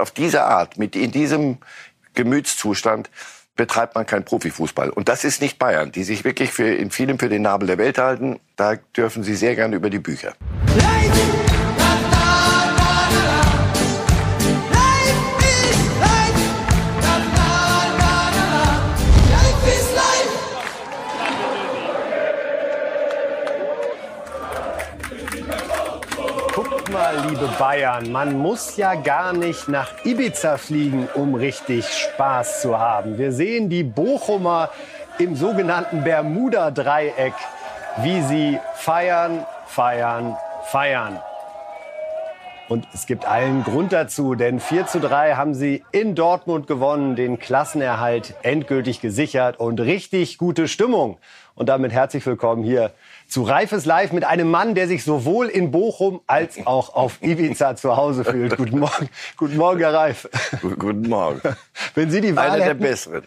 Auf diese Art, mit in diesem Gemütszustand betreibt man keinen Profifußball. Und das ist nicht Bayern, die sich wirklich für, in vielem für den Nabel der Welt halten. Da dürfen sie sehr gerne über die Bücher. Leid! Liebe Bayern, man muss ja gar nicht nach Ibiza fliegen, um richtig Spaß zu haben. Wir sehen die Bochumer im sogenannten Bermuda-Dreieck, wie sie feiern, feiern, feiern. Und es gibt allen Grund dazu, denn 4 zu 3 haben sie in Dortmund gewonnen, den Klassenerhalt endgültig gesichert und richtig gute Stimmung. Und damit herzlich willkommen hier zu Reifes Live mit einem Mann, der sich sowohl in Bochum als auch auf Ibiza zu Hause fühlt. Guten Morgen, guten Morgen, Herr Reif. Guten Morgen. Wenn Sie die Wahl Einer hätten, der besseren.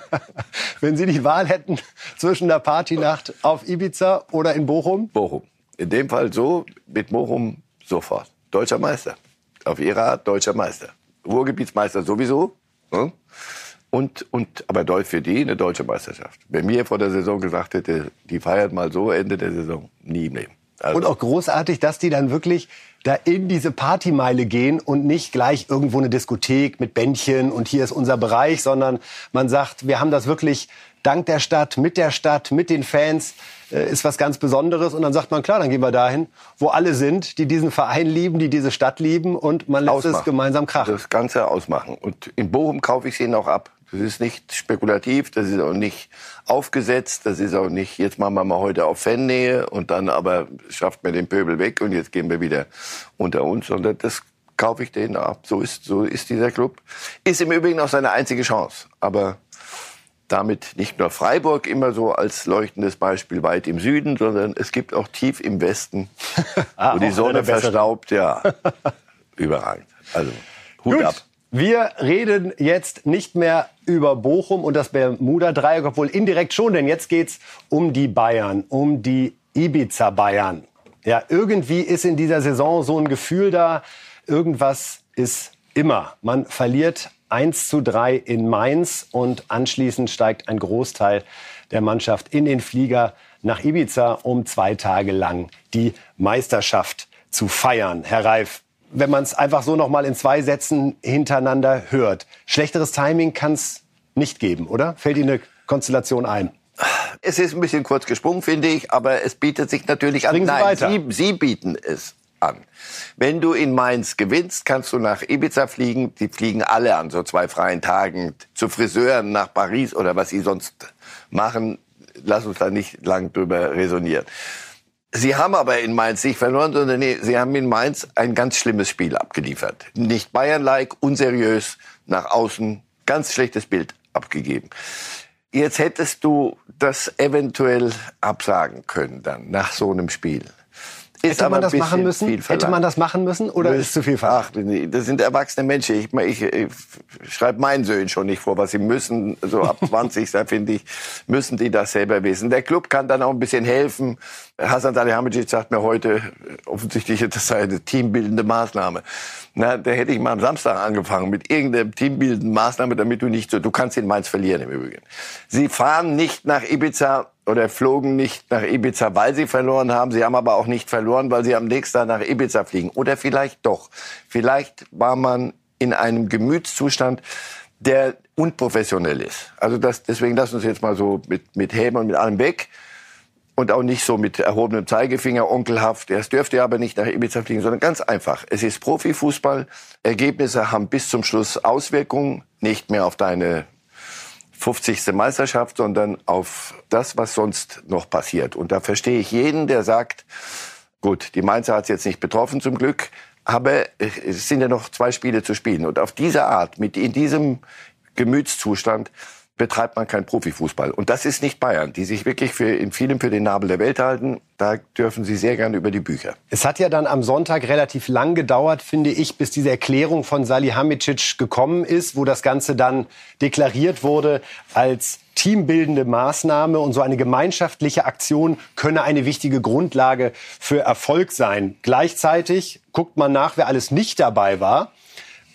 Wenn Sie die Wahl hätten zwischen der Partynacht auf Ibiza oder in Bochum? Bochum. In dem Fall so, mit Bochum sofort deutscher Meister. Auf ihre Art deutscher Meister. Ruhrgebietsmeister sowieso. Ne? Und, und, aber für die eine deutsche Meisterschaft. Wenn mir vor der Saison gesagt hätte, die feiert mal so Ende der Saison, nie im Leben. Also. Und auch großartig, dass die dann wirklich da in diese Partymeile gehen und nicht gleich irgendwo eine Diskothek mit Bändchen und hier ist unser Bereich, sondern man sagt, wir haben das wirklich dank der Stadt, mit der Stadt, mit den Fans, äh, ist was ganz Besonderes. Und dann sagt man, klar, dann gehen wir dahin, wo alle sind, die diesen Verein lieben, die diese Stadt lieben und man lässt ausmachen. es gemeinsam krachen. Das Ganze ausmachen. Und in Bochum kaufe ich sie noch ab. Das ist nicht spekulativ, das ist auch nicht aufgesetzt, das ist auch nicht, jetzt machen wir mal heute auf Fannähe und dann aber schafft man den Pöbel weg und jetzt gehen wir wieder unter uns, sondern das kaufe ich denen ab. So ist, so ist dieser Club. Ist im Übrigen auch seine einzige Chance. Aber damit nicht nur Freiburg immer so als leuchtendes Beispiel weit im Süden, sondern es gibt auch tief im Westen, ah, wo die Sonne verstaubt, ja, überragend. Also Hut Gut. ab. Wir reden jetzt nicht mehr über Bochum und das Bermuda-Dreieck, obwohl indirekt schon, denn jetzt geht's um die Bayern, um die Ibiza-Bayern. Ja, irgendwie ist in dieser Saison so ein Gefühl da, irgendwas ist immer. Man verliert 1 zu 3 in Mainz und anschließend steigt ein Großteil der Mannschaft in den Flieger nach Ibiza, um zwei Tage lang die Meisterschaft zu feiern. Herr Reif, wenn man es einfach so noch mal in zwei Sätzen hintereinander hört. Schlechteres Timing kann es nicht geben, oder? Fällt Ihnen eine Konstellation ein? Es ist ein bisschen kurz gesprungen, finde ich, aber es bietet sich natürlich an. Sie Nein, weiter. Sie, Sie bieten es an. Wenn du in Mainz gewinnst, kannst du nach Ibiza fliegen. Die fliegen alle an so zwei freien Tagen zu Friseuren nach Paris oder was sie sonst machen. Lass uns da nicht lang drüber resonieren. Sie haben aber in Mainz nicht verloren, sondern nee, Sie haben in Mainz ein ganz schlimmes Spiel abgeliefert. Nicht Bayern-like, unseriös, nach außen, ganz schlechtes Bild abgegeben. Jetzt hättest du das eventuell absagen können dann nach so einem Spiel. Ist Hätte man das machen müssen? Hätte man das machen müssen oder ist zu viel? Ach, das sind erwachsene Menschen. Ich, ich, ich schreibe meinen Söhnen schon nicht vor, was sie müssen. So ab 20, da finde ich, müssen die das selber wissen. Der Club kann dann auch ein bisschen helfen. Hasan Salihamidzic sagt mir heute, offensichtlich das sei eine teambildende Maßnahme. Na, da hätte ich mal am Samstag angefangen mit irgendeiner teambildenden Maßnahme, damit du nicht so, du kannst in Mainz verlieren im Übrigen. Sie fahren nicht nach Ibiza oder flogen nicht nach Ibiza, weil sie verloren haben. Sie haben aber auch nicht verloren, weil sie am nächsten Tag nach Ibiza fliegen. Oder vielleicht doch. Vielleicht war man in einem Gemütszustand, der unprofessionell ist. Also das, deswegen wir uns jetzt mal so mit, mit Häme und mit allem weg und auch nicht so mit erhobenem Zeigefinger onkelhaft. Es dürfte aber nicht nach Ibiza fliegen, sondern ganz einfach. Es ist Profifußball. Ergebnisse haben bis zum Schluss Auswirkungen, nicht mehr auf deine 50. Meisterschaft, sondern auf das, was sonst noch passiert. Und da verstehe ich jeden, der sagt, gut, die Mainzer hat es jetzt nicht betroffen zum Glück, aber es sind ja noch zwei Spiele zu spielen. Und auf diese Art, mit in diesem Gemütszustand, betreibt man keinen Profifußball. Und das ist nicht Bayern, die sich wirklich für, in vielem für den Nabel der Welt halten. Da dürfen Sie sehr gerne über die Bücher. Es hat ja dann am Sonntag relativ lang gedauert, finde ich, bis diese Erklärung von Salihamidzic gekommen ist, wo das Ganze dann deklariert wurde als teambildende Maßnahme und so eine gemeinschaftliche Aktion könne eine wichtige Grundlage für Erfolg sein. Gleichzeitig guckt man nach, wer alles nicht dabei war.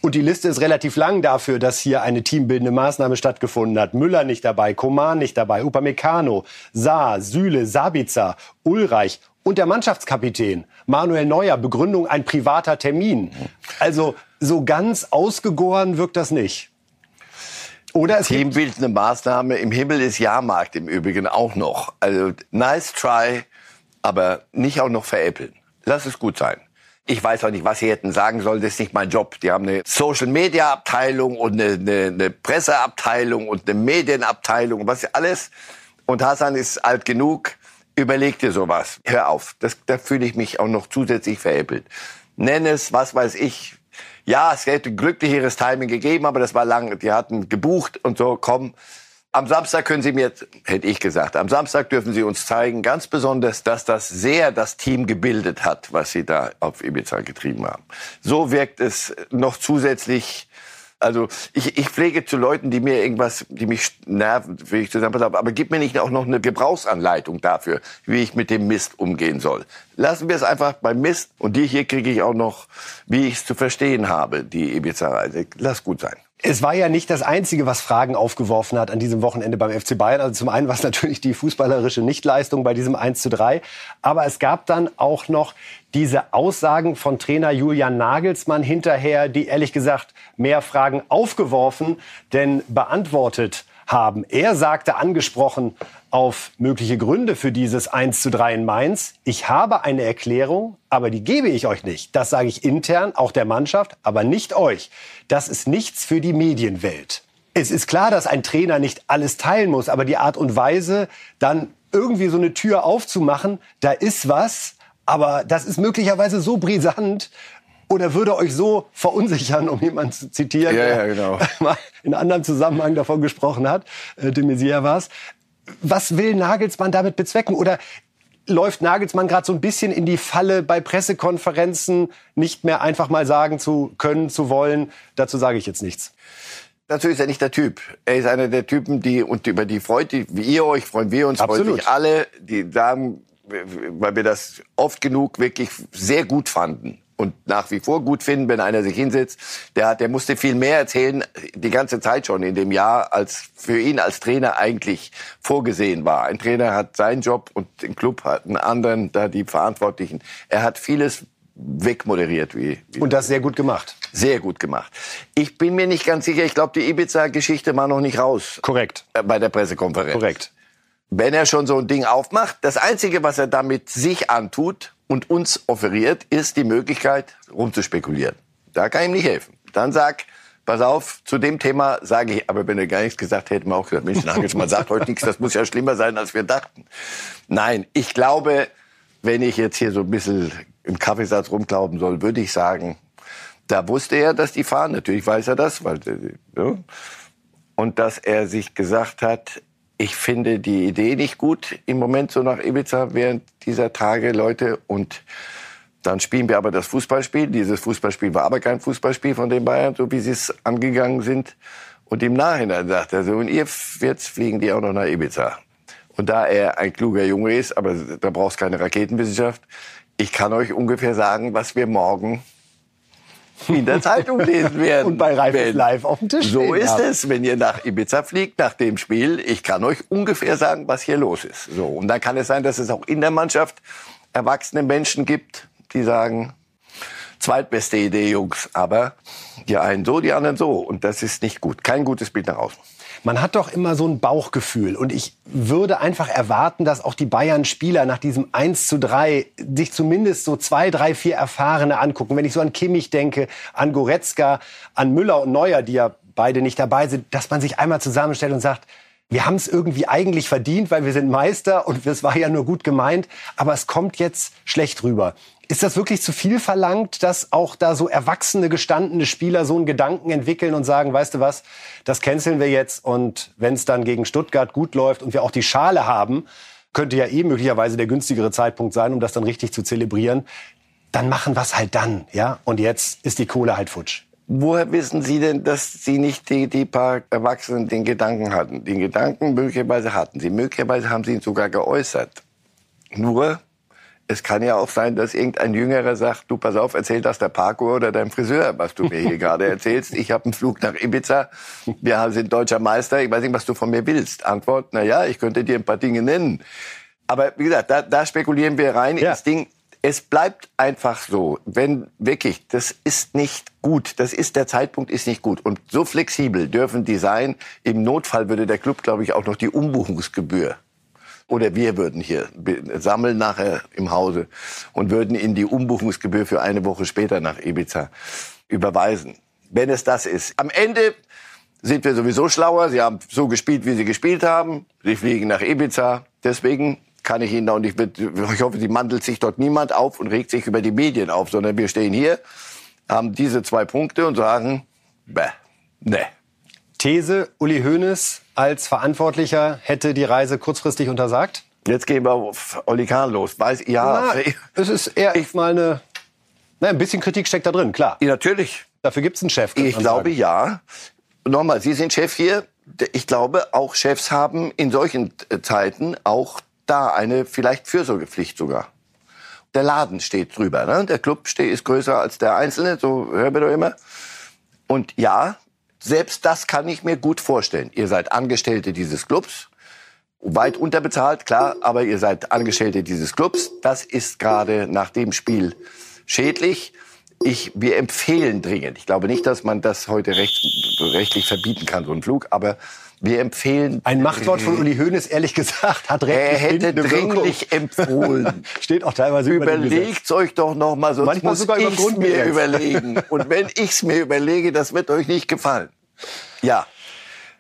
Und die Liste ist relativ lang dafür, dass hier eine teambildende Maßnahme stattgefunden hat. Müller nicht dabei, Koman nicht dabei, Upamecano, Saar, Süle, Sabitzer, Ulreich und der Mannschaftskapitän Manuel Neuer. Begründung ein privater Termin. Also so ganz ausgegoren wirkt das nicht. Oder es Teambildende Maßnahme im Himmel ist Jahrmarkt im Übrigen auch noch. Also nice try, aber nicht auch noch veräppeln. Lass es gut sein. Ich weiß auch nicht, was sie hätten sagen sollen. Das ist nicht mein Job. Die haben eine Social Media Abteilung und eine, eine, eine Presseabteilung und eine Medienabteilung und was alles. Und Hassan ist alt genug. Überleg dir sowas. Hör auf. Das, da fühle ich mich auch noch zusätzlich veräppelt. Nenn es, was weiß ich. Ja, es hätte glücklicheres Timing gegeben, aber das war lang. Die hatten gebucht und so. Komm, am Samstag können Sie mir, hätte ich gesagt, am Samstag dürfen Sie uns zeigen, ganz besonders, dass das sehr das Team gebildet hat, was Sie da auf Ibiza getrieben haben. So wirkt es noch zusätzlich also ich, ich pflege zu Leuten, die mir irgendwas, die mich nerven, wie ich zusammen habe, aber gib mir nicht auch noch eine Gebrauchsanleitung dafür, wie ich mit dem Mist umgehen soll. Lassen wir es einfach beim Mist und die hier kriege ich auch noch, wie ich es zu verstehen habe, die Ibiza-Reise. Lass gut sein. Es war ja nicht das Einzige, was Fragen aufgeworfen hat an diesem Wochenende beim FC Bayern. Also zum einen war es natürlich die fußballerische Nichtleistung bei diesem 1 zu 3. Aber es gab dann auch noch diese Aussagen von Trainer Julian Nagelsmann hinterher, die ehrlich gesagt mehr Fragen aufgeworfen, denn beantwortet haben. Er sagte angesprochen auf mögliche Gründe für dieses 1 zu 3 in Mainz. Ich habe eine Erklärung, aber die gebe ich euch nicht. Das sage ich intern, auch der Mannschaft, aber nicht euch. Das ist nichts für die Medienwelt. Es ist klar, dass ein Trainer nicht alles teilen muss, aber die Art und Weise, dann irgendwie so eine Tür aufzumachen, da ist was, aber das ist möglicherweise so brisant, oder würde euch so verunsichern, um jemanden zu zitieren, ja, ja, genau. der mal in anderem Zusammenhang davon gesprochen hat, äh, de Maizière war es. Was will Nagelsmann damit bezwecken? Oder läuft Nagelsmann gerade so ein bisschen in die Falle, bei Pressekonferenzen nicht mehr einfach mal sagen zu können, zu wollen? Dazu sage ich jetzt nichts. Dazu ist er nicht der Typ. Er ist einer der Typen, die und über die freut, die, wie ihr euch freuen wir uns, Absolut. freuen sich alle, die sagen, weil wir das oft genug wirklich sehr gut fanden und nach wie vor gut finden, wenn einer sich hinsetzt. Der, hat, der musste viel mehr erzählen, die ganze Zeit schon in dem Jahr, als für ihn als Trainer eigentlich vorgesehen war. Ein Trainer hat seinen Job und den Club hat einen anderen, da die Verantwortlichen. Er hat vieles wegmoderiert. Wie, wie und das sehr gut gemacht. Sehr gut gemacht. Ich bin mir nicht ganz sicher, ich glaube, die Ibiza-Geschichte war noch nicht raus. Korrekt. Äh, bei der Pressekonferenz. Korrekt. Wenn er schon so ein Ding aufmacht, das Einzige, was er damit sich antut, und uns offeriert, ist die Möglichkeit, rumzuspekulieren. Da kann ich ihm nicht helfen. Dann sag, pass auf, zu dem Thema sage ich, aber wenn er gar nichts gesagt hätte, hätten wir auch gesagt, Mensch, Nagelsmann sagt heute nichts, das muss ja schlimmer sein, als wir dachten. Nein, ich glaube, wenn ich jetzt hier so ein bisschen im Kaffeesatz rumglauben soll, würde ich sagen, da wusste er, dass die fahren. Natürlich weiß er das, weil, ja. und dass er sich gesagt hat, ich finde die Idee nicht gut im Moment so nach Ibiza während dieser Tage, Leute. Und dann spielen wir aber das Fußballspiel. Dieses Fußballspiel war aber kein Fußballspiel von den Bayern, so wie sie es angegangen sind. Und im Nachhinein sagt er so, und ihr, jetzt fliegen die auch noch nach Ibiza. Und da er ein kluger Junge ist, aber da brauchst keine Raketenwissenschaft, ich kann euch ungefähr sagen, was wir morgen in der Zeitung lesen werden. Und bei Reif live auf dem Tisch So ist haben. es, wenn ihr nach Ibiza fliegt, nach dem Spiel. Ich kann euch ungefähr sagen, was hier los ist. So. Und dann kann es sein, dass es auch in der Mannschaft erwachsene Menschen gibt, die sagen, zweitbeste Idee, Jungs. Aber die einen so, die anderen so. Und das ist nicht gut. Kein gutes Bild nach außen. Man hat doch immer so ein Bauchgefühl. Und ich würde einfach erwarten, dass auch die Bayern-Spieler nach diesem 1 zu 3 sich zumindest so zwei, drei, vier Erfahrene angucken. Wenn ich so an Kimmich denke, an Goretzka, an Müller und Neuer, die ja beide nicht dabei sind, dass man sich einmal zusammenstellt und sagt, wir haben es irgendwie eigentlich verdient, weil wir sind Meister und es war ja nur gut gemeint, aber es kommt jetzt schlecht rüber. Ist das wirklich zu viel verlangt, dass auch da so erwachsene, gestandene Spieler so einen Gedanken entwickeln und sagen, weißt du was, das canceln wir jetzt und wenn es dann gegen Stuttgart gut läuft und wir auch die Schale haben, könnte ja eh möglicherweise der günstigere Zeitpunkt sein, um das dann richtig zu zelebrieren, dann machen wir es halt dann, ja? Und jetzt ist die Kohle halt futsch. Woher wissen Sie denn, dass Sie nicht die, die paar Erwachsenen den Gedanken hatten? Den Gedanken möglicherweise hatten Sie. Möglicherweise haben Sie ihn sogar geäußert. Nur es kann ja auch sein, dass irgendein Jüngerer sagt, du pass auf, erzähl das der Parkour oder deinem Friseur, was du mir hier gerade erzählst. Ich habe einen Flug nach Ibiza, wir sind deutscher Meister, ich weiß nicht, was du von mir willst. Antwort, na ja, ich könnte dir ein paar Dinge nennen. Aber wie gesagt, da, da spekulieren wir rein ja. ins Ding. Es bleibt einfach so, wenn wirklich, das ist nicht gut, das ist, der Zeitpunkt ist nicht gut. Und so flexibel dürfen die sein. Im Notfall würde der Club, glaube ich, auch noch die Umbuchungsgebühr oder wir würden hier sammeln nachher im Hause und würden Ihnen die Umbuchungsgebühr für eine Woche später nach Ibiza überweisen. Wenn es das ist. Am Ende sind wir sowieso schlauer. Sie haben so gespielt, wie Sie gespielt haben. Sie fliegen nach Ibiza. Deswegen kann ich Ihnen auch nicht, ich hoffe, Sie mandelt sich dort niemand auf und regt sich über die Medien auf, sondern wir stehen hier, haben diese zwei Punkte und sagen, bäh, ne. These, Uli Hoeneß als Verantwortlicher hätte die Reise kurzfristig untersagt? Jetzt gehen wir auf Oli Kahn los. Weiß, ja, Na, es ist eher ich, mal eine, na, ein bisschen Kritik steckt da drin, klar. Ja, natürlich. Dafür gibt es einen Chef. Ich glaube sagen. ja. Nochmal, Sie sind Chef hier. Ich glaube, auch Chefs haben in solchen Zeiten auch da eine vielleicht Fürsorgepflicht sogar. Der Laden steht drüber. Ne? Der Club ist größer als der Einzelne, so hören wir doch immer. Und ja, selbst das kann ich mir gut vorstellen. Ihr seid Angestellte dieses Clubs, weit unterbezahlt, klar, aber ihr seid Angestellte dieses Clubs. Das ist gerade nach dem Spiel schädlich. Ich, wir empfehlen dringend. Ich glaube nicht, dass man das heute recht, rechtlich verbieten kann, so einen Flug, aber wir empfehlen. Ein Machtwort von Uli Hoeneß, ehrlich gesagt, hat recht. Er hätte dringlich empfohlen. Steht auch teilweise Überlegt euch doch noch mal, sonst Manchmal muss sogar ich es mir jetzt. überlegen. Und wenn ich es mir überlege, das wird euch nicht gefallen. Ja.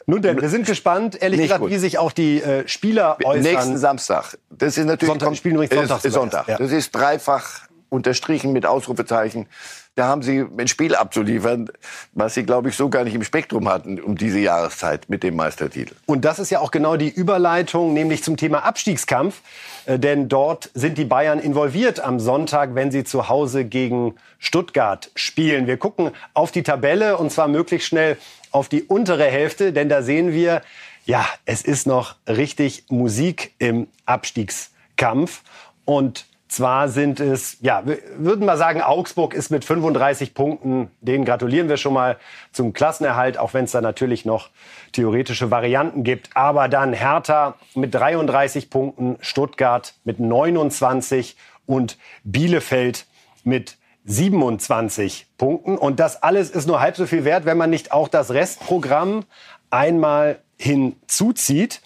Nun denn, wir sind gespannt, ehrlich Nicht gesagt, gut. wie sich auch die äh, Spieler äußern. Nächsten Samstag. Das ist natürlich Sonntag, spielen übrigens Sonntag. Sonntag. Ja. Das ist dreifach unterstrichen mit Ausrufezeichen. Da haben sie ein Spiel abzuliefern, was sie, glaube ich, so gar nicht im Spektrum hatten um diese Jahreszeit mit dem Meistertitel. Und das ist ja auch genau die Überleitung, nämlich zum Thema Abstiegskampf. Äh, denn dort sind die Bayern involviert am Sonntag, wenn sie zu Hause gegen Stuttgart spielen. Wir gucken auf die Tabelle und zwar möglichst schnell auf die untere Hälfte, denn da sehen wir, ja, es ist noch richtig Musik im Abstiegskampf. Und zwar sind es, ja, wir würden mal sagen, Augsburg ist mit 35 Punkten, denen gratulieren wir schon mal zum Klassenerhalt, auch wenn es da natürlich noch theoretische Varianten gibt. Aber dann Hertha mit 33 Punkten, Stuttgart mit 29 und Bielefeld mit 27 Punkten. Und das alles ist nur halb so viel wert, wenn man nicht auch das Restprogramm einmal hinzuzieht.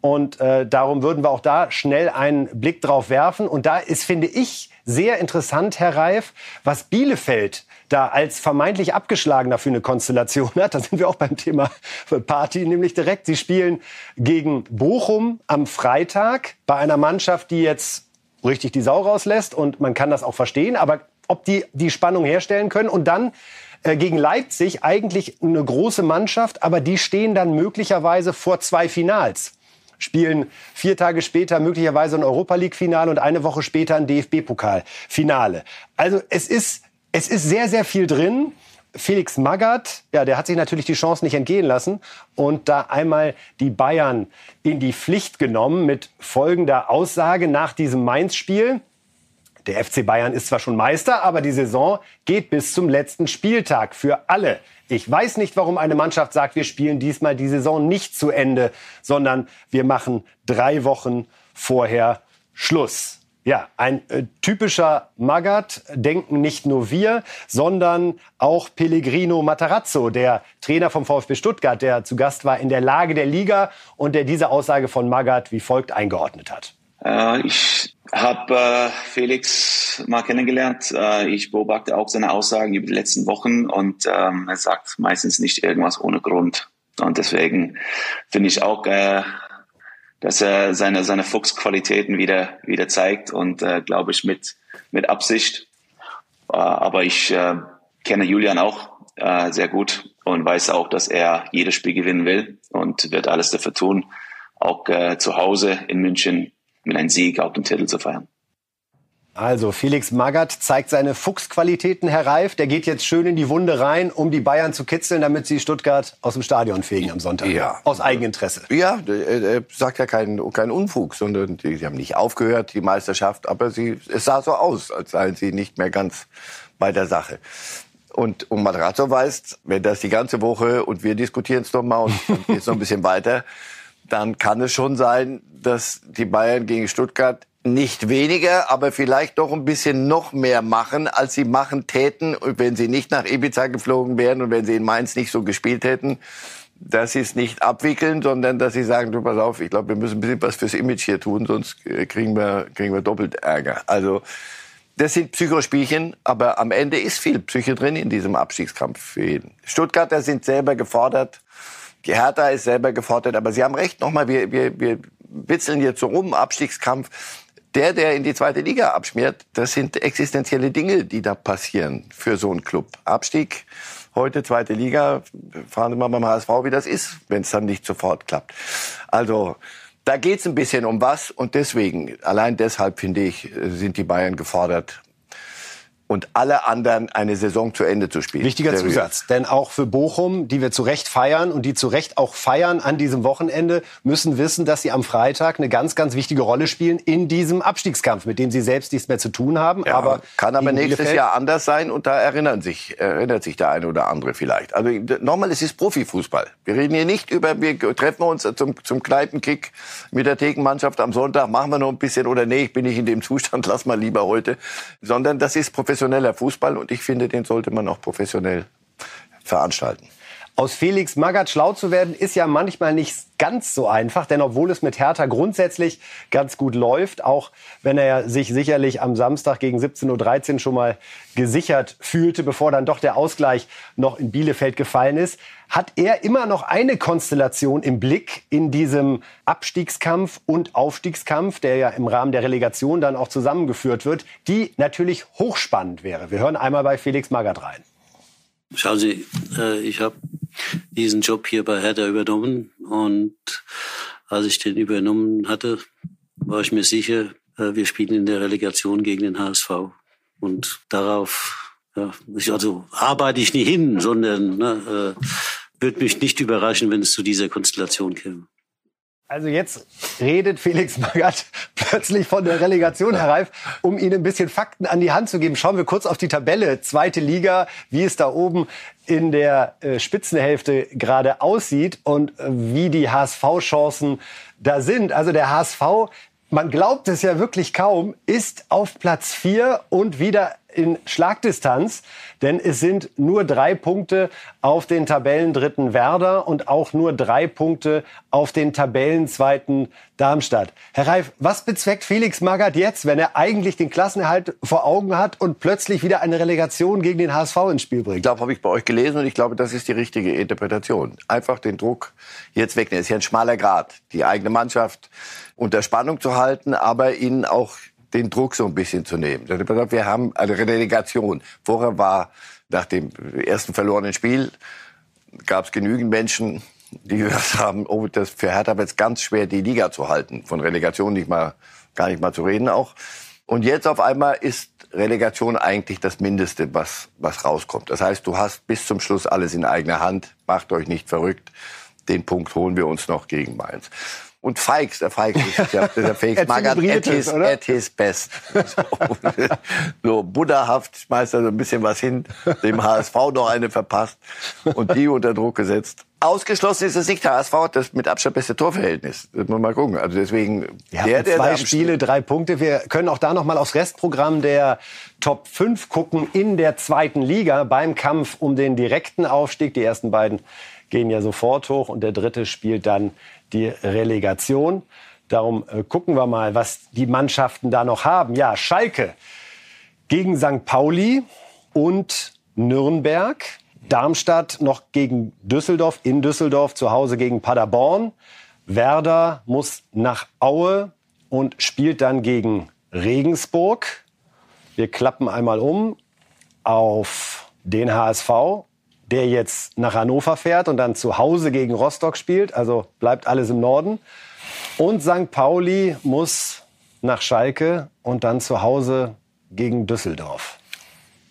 Und äh, darum würden wir auch da schnell einen Blick drauf werfen. Und da ist, finde ich, sehr interessant, Herr Reif, was Bielefeld da als vermeintlich abgeschlagener für eine Konstellation hat. Da sind wir auch beim Thema Party, nämlich direkt. Sie spielen gegen Bochum am Freitag bei einer Mannschaft, die jetzt richtig die Sau rauslässt. Und man kann das auch verstehen. Aber ob die die Spannung herstellen können und dann äh, gegen Leipzig eigentlich eine große Mannschaft, aber die stehen dann möglicherweise vor zwei Finals spielen vier Tage später möglicherweise ein Europa League-Finale und eine Woche später ein DFB-Pokal-Finale. Also es ist, es ist sehr, sehr viel drin. Felix Magath, ja, der hat sich natürlich die Chance nicht entgehen lassen und da einmal die Bayern in die Pflicht genommen mit folgender Aussage nach diesem Mainz-Spiel. Der FC Bayern ist zwar schon Meister, aber die Saison geht bis zum letzten Spieltag für alle. Ich weiß nicht, warum eine Mannschaft sagt, wir spielen diesmal die Saison nicht zu Ende, sondern wir machen drei Wochen vorher Schluss. Ja, ein äh, typischer Magat denken nicht nur wir, sondern auch Pellegrino Matarazzo, der Trainer vom VfB Stuttgart, der zu Gast war in der Lage der Liga und der diese Aussage von Magat wie folgt eingeordnet hat. Äh, ich habe äh, Felix mal kennengelernt. Äh, ich beobachte auch seine Aussagen über die letzten Wochen und ähm, er sagt meistens nicht irgendwas ohne Grund. Und deswegen finde ich auch, dass er seine seine Fuchsqualitäten wieder wieder zeigt und glaube ich mit mit Absicht. Aber ich kenne Julian auch sehr gut und weiß auch, dass er jedes Spiel gewinnen will und wird alles dafür tun, auch zu Hause in München mit einem Sieg auch den Titel zu feiern. Also Felix Magath zeigt seine Fuchsqualitäten, Herr Reif. Der geht jetzt schön in die Wunde rein, um die Bayern zu kitzeln, damit sie Stuttgart aus dem Stadion fegen am Sonntag. Ja. Aus Eigeninteresse. Ja, er sagt ja keinen kein Unfug, sondern die haben nicht aufgehört, die Meisterschaft, aber sie, es sah so aus, als seien sie nicht mehr ganz bei der Sache. Und, und Madrazo weiß, wenn das die ganze Woche und wir diskutieren es nochmal und geht es noch ein bisschen weiter, dann kann es schon sein, dass die Bayern gegen Stuttgart nicht weniger, aber vielleicht doch ein bisschen noch mehr machen, als sie machen täten, wenn sie nicht nach Ibiza geflogen wären und wenn sie in Mainz nicht so gespielt hätten, dass sie es nicht abwickeln, sondern dass sie sagen, du pass auf, ich glaube, wir müssen ein bisschen was fürs Image hier tun, sonst kriegen wir, kriegen wir doppelt Ärger. Also, das sind Psychospielchen, aber am Ende ist viel Psyche drin in diesem Abstiegskampf für jeden. Stuttgarter sind selber gefordert, die Hertha ist selber gefordert, aber Sie haben recht, nochmal, wir, wir, wir witzeln jetzt so rum, Abstiegskampf der, der in die zweite Liga abschmiert, das sind existenzielle Dinge, die da passieren für so einen Club. Abstieg, heute zweite Liga, fahren Sie mal beim HSV, wie das ist, wenn es dann nicht sofort klappt. Also da geht's ein bisschen um was und deswegen, allein deshalb finde ich, sind die Bayern gefordert, und alle anderen eine Saison zu Ende zu spielen. Wichtiger Seriös. Zusatz, denn auch für Bochum, die wir zu Recht feiern und die zu Recht auch feiern an diesem Wochenende, müssen wissen, dass sie am Freitag eine ganz, ganz wichtige Rolle spielen in diesem Abstiegskampf, mit dem sie selbst nichts mehr zu tun haben. Ja, aber kann aber nächstes Bielefeld Jahr anders sein und da erinnern sich, erinnert sich der eine oder andere vielleicht. Also nochmal, es ist Profifußball. Wir reden hier nicht über, wir treffen uns zum, zum Kneipenkick mit der Thekenmannschaft am Sonntag, machen wir noch ein bisschen oder nee, ich bin nicht in dem Zustand, lass mal lieber heute, sondern das ist professionell professioneller Fußball und ich finde, den sollte man auch professionell veranstalten. Aus Felix Magath schlau zu werden, ist ja manchmal nicht ganz so einfach, denn obwohl es mit Hertha grundsätzlich ganz gut läuft, auch wenn er sich sicherlich am Samstag gegen 17.13 Uhr schon mal gesichert fühlte, bevor dann doch der Ausgleich noch in Bielefeld gefallen ist, hat er immer noch eine Konstellation im Blick in diesem Abstiegskampf und Aufstiegskampf, der ja im Rahmen der Relegation dann auch zusammengeführt wird, die natürlich hochspannend wäre. Wir hören einmal bei Felix Magath rein. Schauen Sie, äh, ich habe diesen Job hier bei Hertha übernommen und als ich den übernommen hatte, war ich mir sicher, äh, wir spielen in der Relegation gegen den HSV. Und darauf, ja, ich, also arbeite ich nie hin, sondern ne, äh, würde mich nicht überraschen, wenn es zu dieser Konstellation käme. Also jetzt redet Felix Magath plötzlich von der Relegation, Herr Reif, um Ihnen ein bisschen Fakten an die Hand zu geben. Schauen wir kurz auf die Tabelle. Zweite Liga, wie es da oben in der äh, Spitzenhälfte gerade aussieht und äh, wie die HSV-Chancen da sind. Also der HSV, man glaubt es ja wirklich kaum, ist auf Platz vier und wieder in Schlagdistanz, denn es sind nur drei Punkte auf den Tabellendritten Werder und auch nur drei Punkte auf den Tabellenzweiten Darmstadt. Herr Reif, was bezweckt Felix Magath jetzt, wenn er eigentlich den Klassenerhalt vor Augen hat und plötzlich wieder eine Relegation gegen den HSV ins Spiel bringt? Ich glaube, habe ich bei euch gelesen und ich glaube, das ist die richtige Interpretation. Einfach den Druck jetzt wegnehmen. Es ist ja ein schmaler Grad, die eigene Mannschaft unter Spannung zu halten, aber ihnen auch den Druck so ein bisschen zu nehmen. Wir haben eine Relegation. Vorher war nach dem ersten verlorenen Spiel gab es genügend Menschen, die gesagt haben, oh, das für Hertha wird es ganz schwer, die Liga zu halten. Von Relegation nicht mal, gar nicht mal zu reden auch. Und jetzt auf einmal ist Relegation eigentlich das Mindeste, was, was rauskommt. Das heißt, du hast bis zum Schluss alles in eigener Hand. Macht euch nicht verrückt. Den Punkt holen wir uns noch gegen Mainz und Feix, der Feix ist ja der Felix Magath at his, at his best. So, so buddhahaft schmeißt er so ein bisschen was hin, dem HSV noch eine verpasst und die unter Druck gesetzt. Ausgeschlossen ist es nicht. Der HSV hat das mit Abstand beste Torverhältnis. Das muss man mal gucken. Also deswegen, ja, der, der zwei Spiele, drei Punkte. Wir können auch da noch mal aufs Restprogramm der Top 5 gucken in der zweiten Liga beim Kampf um den direkten Aufstieg. Die ersten beiden gehen ja sofort hoch und der dritte spielt dann die Relegation. Darum äh, gucken wir mal, was die Mannschaften da noch haben. Ja, Schalke gegen St. Pauli und Nürnberg. Darmstadt noch gegen Düsseldorf, in Düsseldorf, zu Hause gegen Paderborn. Werder muss nach Aue und spielt dann gegen Regensburg. Wir klappen einmal um auf den HSV der jetzt nach Hannover fährt und dann zu Hause gegen Rostock spielt. Also bleibt alles im Norden. Und St. Pauli muss nach Schalke und dann zu Hause gegen Düsseldorf.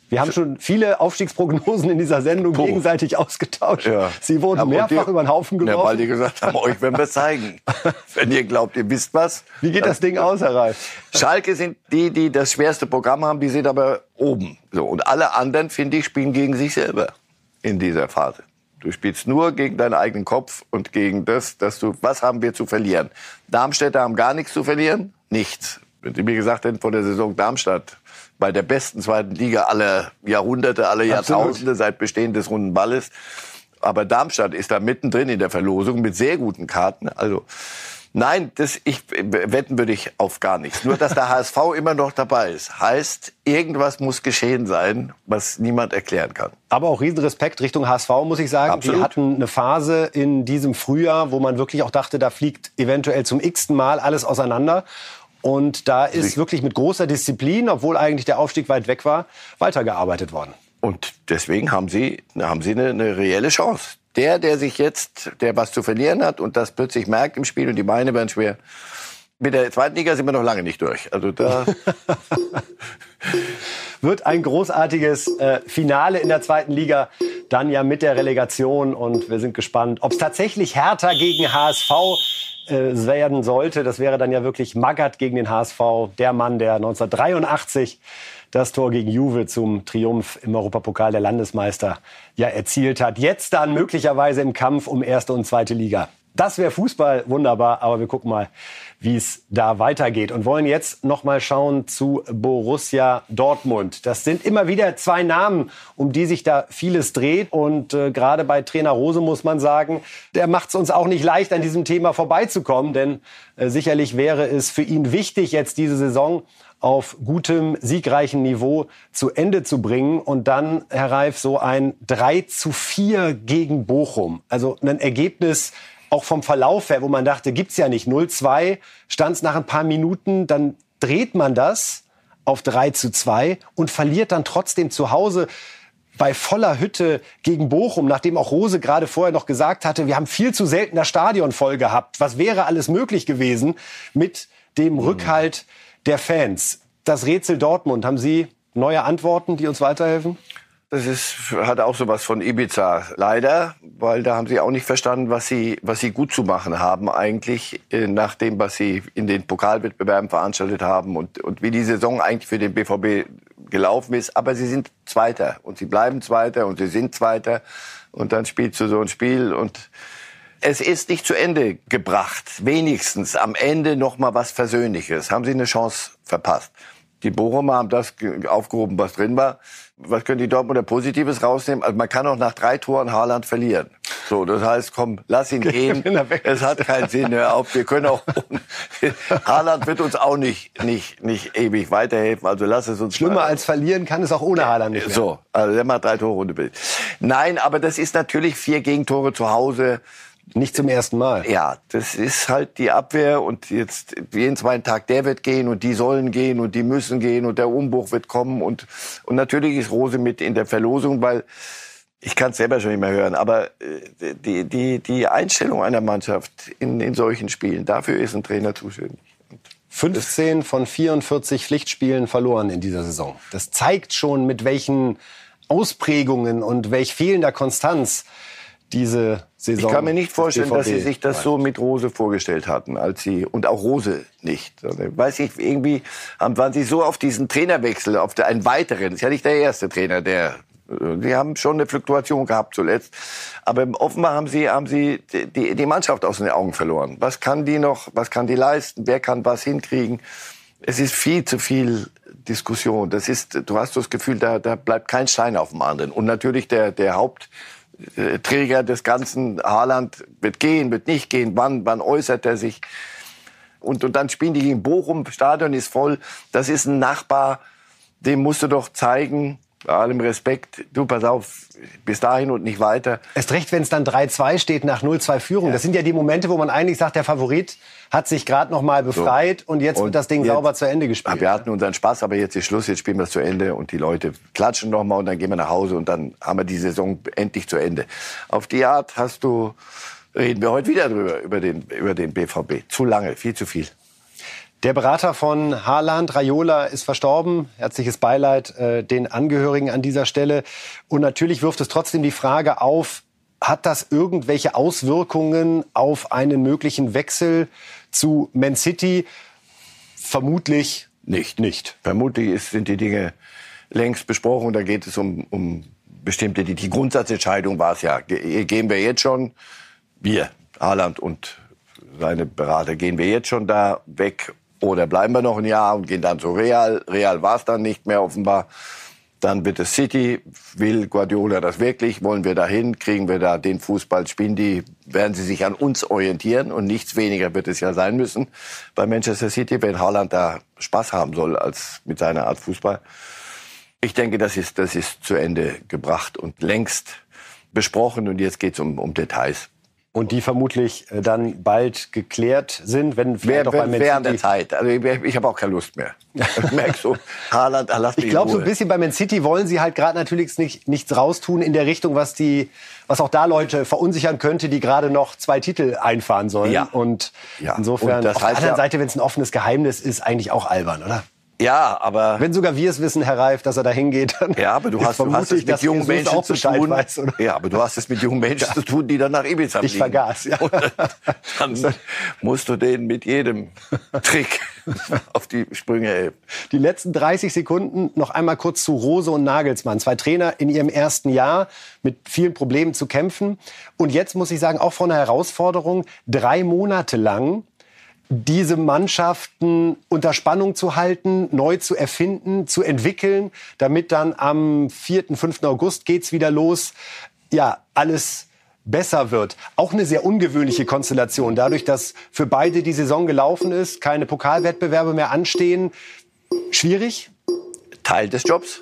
Wir haben schon viele Aufstiegsprognosen in dieser Sendung Puh. gegenseitig ausgetauscht. Ja. Sie wurden Aber mehrfach die, über den Haufen geworfen. Ja, weil die gesagt haben, euch werden wir zeigen. Wenn ihr glaubt, ihr wisst was. Wie geht das Ding aus, Herr Reif? Schalke sind die, die das schwerste Programm haben, die sind aber oben. So, und alle anderen, finde ich, spielen gegen sich selber in dieser Phase. Du spielst nur gegen deinen eigenen Kopf und gegen das, dass du, was haben wir zu verlieren? Darmstädter haben gar nichts zu verlieren? Nichts. Wenn Sie mir gesagt hätten vor der Saison Darmstadt bei der besten zweiten Liga aller Jahrhunderte, aller Jahrtausende seit Bestehen des runden Balles. Aber Darmstadt ist da mittendrin in der Verlosung mit sehr guten Karten. Also Nein, das, ich, wetten würde ich auf gar nichts. Nur, dass der HSV immer noch dabei ist, heißt, irgendwas muss geschehen sein, was niemand erklären kann. Aber auch Riesenrespekt Richtung HSV, muss ich sagen. Absolut. Die hatten eine Phase in diesem Frühjahr, wo man wirklich auch dachte, da fliegt eventuell zum x-ten Mal alles auseinander. Und da ist wirklich mit großer Disziplin, obwohl eigentlich der Aufstieg weit weg war, weitergearbeitet worden. Und deswegen haben sie, haben sie eine, eine reelle Chance. Der, der sich jetzt, der was zu verlieren hat und das plötzlich merkt im Spiel und die Beine werden schwer. Mit der zweiten Liga sind wir noch lange nicht durch. Also da wird ein großartiges äh, Finale in der zweiten Liga. Dann ja mit der Relegation und wir sind gespannt, ob es tatsächlich Hertha gegen HSV äh, werden sollte. Das wäre dann ja wirklich Magath gegen den HSV, der Mann, der 1983 das Tor gegen Juve zum Triumph im Europapokal der Landesmeister ja erzielt hat. Jetzt dann möglicherweise im Kampf um erste und zweite Liga. Das wäre Fußball, wunderbar, aber wir gucken mal, wie es da weitergeht und wollen jetzt noch mal schauen zu Borussia Dortmund. Das sind immer wieder zwei Namen, um die sich da vieles dreht und äh, gerade bei Trainer Rose muss man sagen, der macht es uns auch nicht leicht an diesem Thema vorbeizukommen, denn äh, sicherlich wäre es für ihn wichtig jetzt diese Saison auf gutem, siegreichen Niveau zu Ende zu bringen und dann, Herr Reif, so ein 3 zu 4 gegen Bochum. Also ein Ergebnis, auch vom Verlauf her, wo man dachte, gibt's ja nicht. 0-2 stand es nach ein paar Minuten, dann dreht man das auf 3 zu 2 und verliert dann trotzdem zu Hause bei voller Hütte gegen Bochum, nachdem auch Rose gerade vorher noch gesagt hatte, wir haben viel zu selten das Stadion voll gehabt. Was wäre alles möglich gewesen mit dem mhm. Der Fans? Das Rätsel Dortmund, haben Sie neue Antworten, die uns weiterhelfen? Das ist, hat auch sowas von Ibiza. Leider, weil da haben sie auch nicht verstanden, was sie, was sie gut zu machen haben eigentlich, äh, nach dem, was sie in den Pokalwettbewerben veranstaltet haben und, und wie die Saison eigentlich für den BVB gelaufen ist. Aber sie sind Zweiter und sie bleiben Zweiter und sie sind Zweiter. Und dann spielst du so ein Spiel und es ist nicht zu Ende gebracht. Wenigstens am Ende noch mal was Versöhnliches. Haben sie eine Chance verpasst. Die Bochumer haben das aufgehoben, was drin war. Was können die Dortmunder Positives rausnehmen? Also man kann auch nach drei Toren Haaland verlieren. So, das heißt, komm, lass ihn gehen. Es hat keinen Sinn. Hör auf, wir können auch. Haaland wird uns auch nicht, nicht, nicht ewig weiterhelfen. Also lass es uns. Schlimmer mal. als verlieren kann es auch ohne Haaland nicht. Mehr. So, also der macht drei Tore ohne Nein, aber das ist natürlich vier Gegentore zu Hause. Nicht zum ersten Mal. Ja, das ist halt die Abwehr und jetzt jeden zweiten Tag der wird gehen und die sollen gehen und die müssen gehen und der Umbruch wird kommen und und natürlich ist Rose mit in der Verlosung, weil ich kann es selber schon nicht mehr hören, aber äh, die die die Einstellung einer Mannschaft in in solchen Spielen, dafür ist ein Trainer zuständig. 15 von 44 Pflichtspielen verloren in dieser Saison. Das zeigt schon, mit welchen Ausprägungen und welch fehlender Konstanz diese Saison. Ich kann mir nicht vorstellen, dass Sie sich das so mit Rose vorgestellt hatten, als Sie und auch Rose nicht. Weiß ich irgendwie waren Sie so auf diesen Trainerwechsel, auf einen weiteren. Ist ja nicht der erste Trainer, der. Sie haben schon eine Fluktuation gehabt zuletzt, aber offenbar haben Sie haben Sie die, die Mannschaft aus den Augen verloren. Was kann die noch? Was kann die leisten? Wer kann was hinkriegen? Es ist viel zu viel Diskussion. Das ist, du hast das Gefühl, da, da bleibt kein Stein auf dem anderen. Und natürlich der, der Haupt, äh, Träger des Ganzen. Haaland wird gehen, wird nicht gehen. Wann, wann äußert er sich? Und, und dann spielen die gegen Bochum. Stadion ist voll. Das ist ein Nachbar. Dem musst du doch zeigen, bei allem Respekt, du pass auf, bis dahin und nicht weiter. Erst recht, wenn es dann 3-2 steht nach 0-2 Führung. Ja. Das sind ja die Momente, wo man eigentlich sagt, der Favorit hat sich gerade noch mal befreit so. und jetzt und wird das Ding jetzt, sauber zu Ende gespielt. Wir hatten unseren Spaß, aber jetzt ist Schluss, jetzt spielen wir es zu Ende und die Leute klatschen noch mal und dann gehen wir nach Hause und dann haben wir die Saison endlich zu Ende. Auf die Art hast du reden wir heute wieder drüber über den über den BVB. Zu lange, viel zu viel. Der Berater von Haaland, Raiola, ist verstorben. Herzliches Beileid äh, den Angehörigen an dieser Stelle. Und natürlich wirft es trotzdem die Frage auf, hat das irgendwelche Auswirkungen auf einen möglichen Wechsel zu Man City? Vermutlich nicht. nicht. Vermutlich sind die Dinge längst besprochen. Da geht es um, um bestimmte, die, die Grundsatzentscheidung war es ja, gehen wir jetzt schon, wir, Haaland und seine Berater, gehen wir jetzt schon da weg oder bleiben wir noch ein Jahr und gehen dann zu Real. Real war es dann nicht mehr offenbar. Dann wird es City. Will Guardiola das wirklich? Wollen wir dahin? Kriegen wir da den Fußball? Spielen die? Werden sie sich an uns orientieren? Und nichts weniger wird es ja sein müssen bei Manchester City, wenn Haaland da Spaß haben soll als mit seiner Art Fußball. Ich denke, das ist, das ist zu Ende gebracht und längst besprochen. Und jetzt geht es um, um Details. Und die vermutlich äh, dann bald geklärt sind, wenn Wer, auch während der Zeit. Also ich, ich habe auch keine Lust mehr. Ich merke so, Haaland, lass mich Ich glaube, so ein bisschen bei Man City wollen sie halt gerade natürlich nicht, nichts raustun in der Richtung, was die, was auch da Leute verunsichern könnte, die gerade noch zwei Titel einfahren sollen. Ja. Und ja. insofern, Und auf der anderen ja, Seite, wenn es ein offenes Geheimnis ist, eigentlich auch albern, oder? Ja, aber wenn sogar wir es wissen, Herr Reif, dass er da hingeht, dann ja, aber du hast, du hast es mit jungen Menschen zu tun. Weiß, ja, aber du hast es mit jungen Menschen ja. zu tun, die dann nach Ibiza Ich vergaß. Ja. dann musst du den mit jedem Trick auf die Sprünge helfen. Die letzten 30 Sekunden noch einmal kurz zu Rose und Nagelsmann, zwei Trainer in ihrem ersten Jahr mit vielen Problemen zu kämpfen und jetzt muss ich sagen auch vor einer Herausforderung drei Monate lang diese Mannschaften unter Spannung zu halten, neu zu erfinden, zu entwickeln, damit dann am 4., 5. August geht's wieder los. Ja, alles besser wird. Auch eine sehr ungewöhnliche Konstellation. Dadurch, dass für beide die Saison gelaufen ist, keine Pokalwettbewerbe mehr anstehen. Schwierig? Teil des Jobs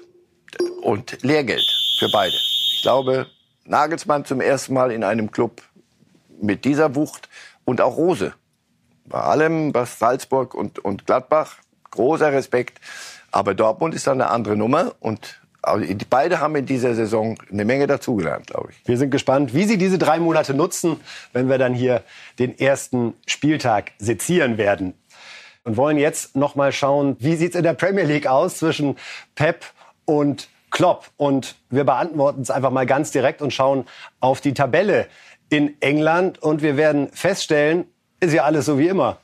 und Lehrgeld für beide. Ich glaube, Nagelsmann zum ersten Mal in einem Club mit dieser Wucht und auch Rose bei allem, was Salzburg und, und Gladbach, großer Respekt. Aber Dortmund ist dann eine andere Nummer und beide haben in dieser Saison eine Menge dazugelernt, glaube ich. Wir sind gespannt, wie Sie diese drei Monate nutzen, wenn wir dann hier den ersten Spieltag sezieren werden. Und wollen jetzt noch mal schauen, wie sieht es in der Premier League aus zwischen Pep und Klopp. Und wir beantworten es einfach mal ganz direkt und schauen auf die Tabelle in England. Und wir werden feststellen, ist ja alles so wie immer.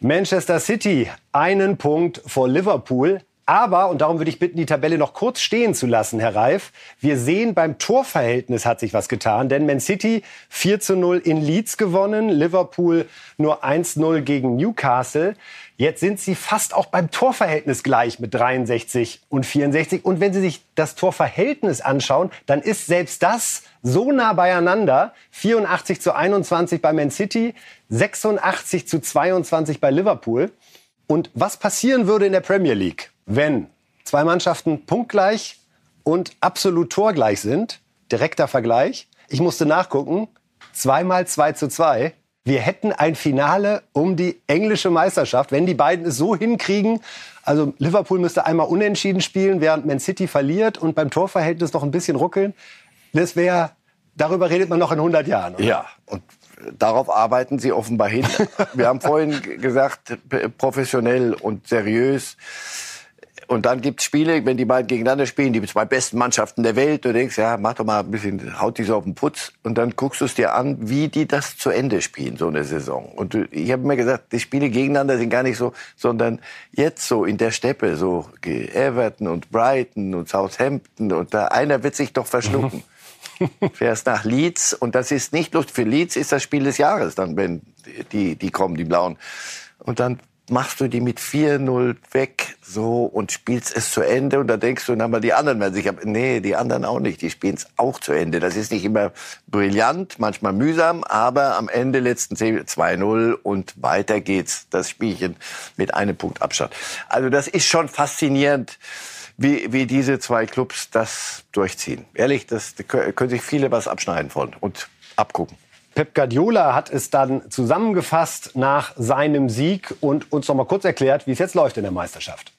Manchester City einen Punkt vor Liverpool. Aber, und darum würde ich bitten, die Tabelle noch kurz stehen zu lassen, Herr Reif. Wir sehen, beim Torverhältnis hat sich was getan. Denn Man City 4 zu 0 in Leeds gewonnen, Liverpool nur 1-0 gegen Newcastle. Jetzt sind sie fast auch beim Torverhältnis gleich mit 63 und 64. Und wenn Sie sich das Torverhältnis anschauen, dann ist selbst das so nah beieinander. 84 zu 21 bei Man City, 86 zu 22 bei Liverpool. Und was passieren würde in der Premier League, wenn zwei Mannschaften punktgleich und absolut torgleich sind? Direkter Vergleich. Ich musste nachgucken. Zweimal 2 zu 2 wir hätten ein Finale um die englische Meisterschaft, wenn die beiden es so hinkriegen. Also Liverpool müsste einmal unentschieden spielen, während Man City verliert und beim Torverhältnis noch ein bisschen ruckeln. Das wäre, darüber redet man noch in 100 Jahren. Oder? Ja, und darauf arbeiten Sie offenbar hin. Wir haben vorhin gesagt, professionell und seriös. Und dann gibt's Spiele, wenn die beiden gegeneinander spielen, die zwei besten Mannschaften der Welt, du denkst, ja, mach doch mal ein bisschen, haut die so auf den Putz. Und dann guckst du es dir an, wie die das zu Ende spielen, so eine Saison. Und ich habe mir gesagt, die Spiele gegeneinander sind gar nicht so, sondern jetzt so in der Steppe, so Everton und Brighton und Southampton und da einer wird sich doch verschlucken. Fährst nach Leeds und das ist nicht lustig. Für Leeds ist das Spiel des Jahres dann, wenn die, die kommen, die Blauen. Und dann machst du die mit 4-0 weg so und spielst es zu Ende und da denkst du, na mal die anderen werden sich, nee, die anderen auch nicht, die spielen es auch zu Ende. Das ist nicht immer brillant, manchmal mühsam, aber am Ende letzten 2-0 und weiter geht's, das Spielchen mit einem Punkt Abstand. Also das ist schon faszinierend, wie, wie diese zwei Clubs das durchziehen. Ehrlich, das da können sich viele was abschneiden von und abgucken. Pep Guardiola hat es dann zusammengefasst nach seinem Sieg und uns noch mal kurz erklärt, wie es jetzt läuft in der Meisterschaft.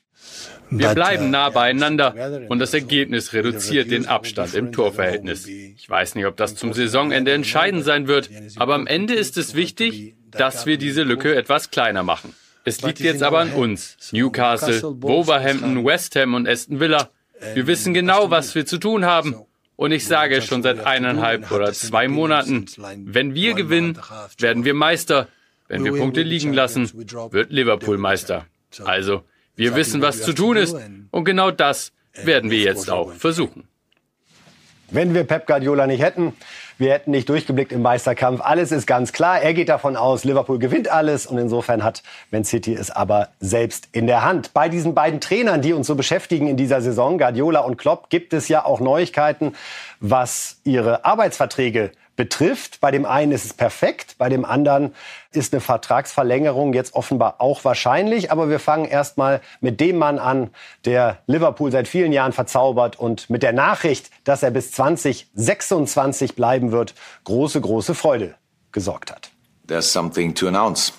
Wir bleiben nah beieinander und das Ergebnis reduziert den Abstand im Torverhältnis. Ich weiß nicht, ob das zum Saisonende entscheidend sein wird, aber am Ende ist es wichtig, dass wir diese Lücke etwas kleiner machen. Es liegt jetzt aber an uns. Newcastle, Wolverhampton, West Ham und Aston Villa. Wir wissen genau, was wir zu tun haben. Und ich sage schon seit eineinhalb oder zwei Monaten. Wenn wir gewinnen, werden wir Meister. Wenn wir Punkte liegen lassen, wird Liverpool Meister. Also, wir wissen, was zu tun ist. Und genau das werden wir jetzt auch versuchen. Wenn wir Pep Guardiola nicht hätten, wir hätten nicht durchgeblickt im Meisterkampf. Alles ist ganz klar. Er geht davon aus, Liverpool gewinnt alles und insofern hat Man City es aber selbst in der Hand. Bei diesen beiden Trainern, die uns so beschäftigen in dieser Saison, Guardiola und Klopp, gibt es ja auch Neuigkeiten, was ihre Arbeitsverträge betrifft. Bei dem einen ist es perfekt, bei dem anderen ist eine Vertragsverlängerung jetzt offenbar auch wahrscheinlich. Aber wir fangen erst mal mit dem Mann an, der Liverpool seit vielen Jahren verzaubert und mit der Nachricht, dass er bis 2026 bleiben wird, große, große Freude gesorgt hat. There's something to announce.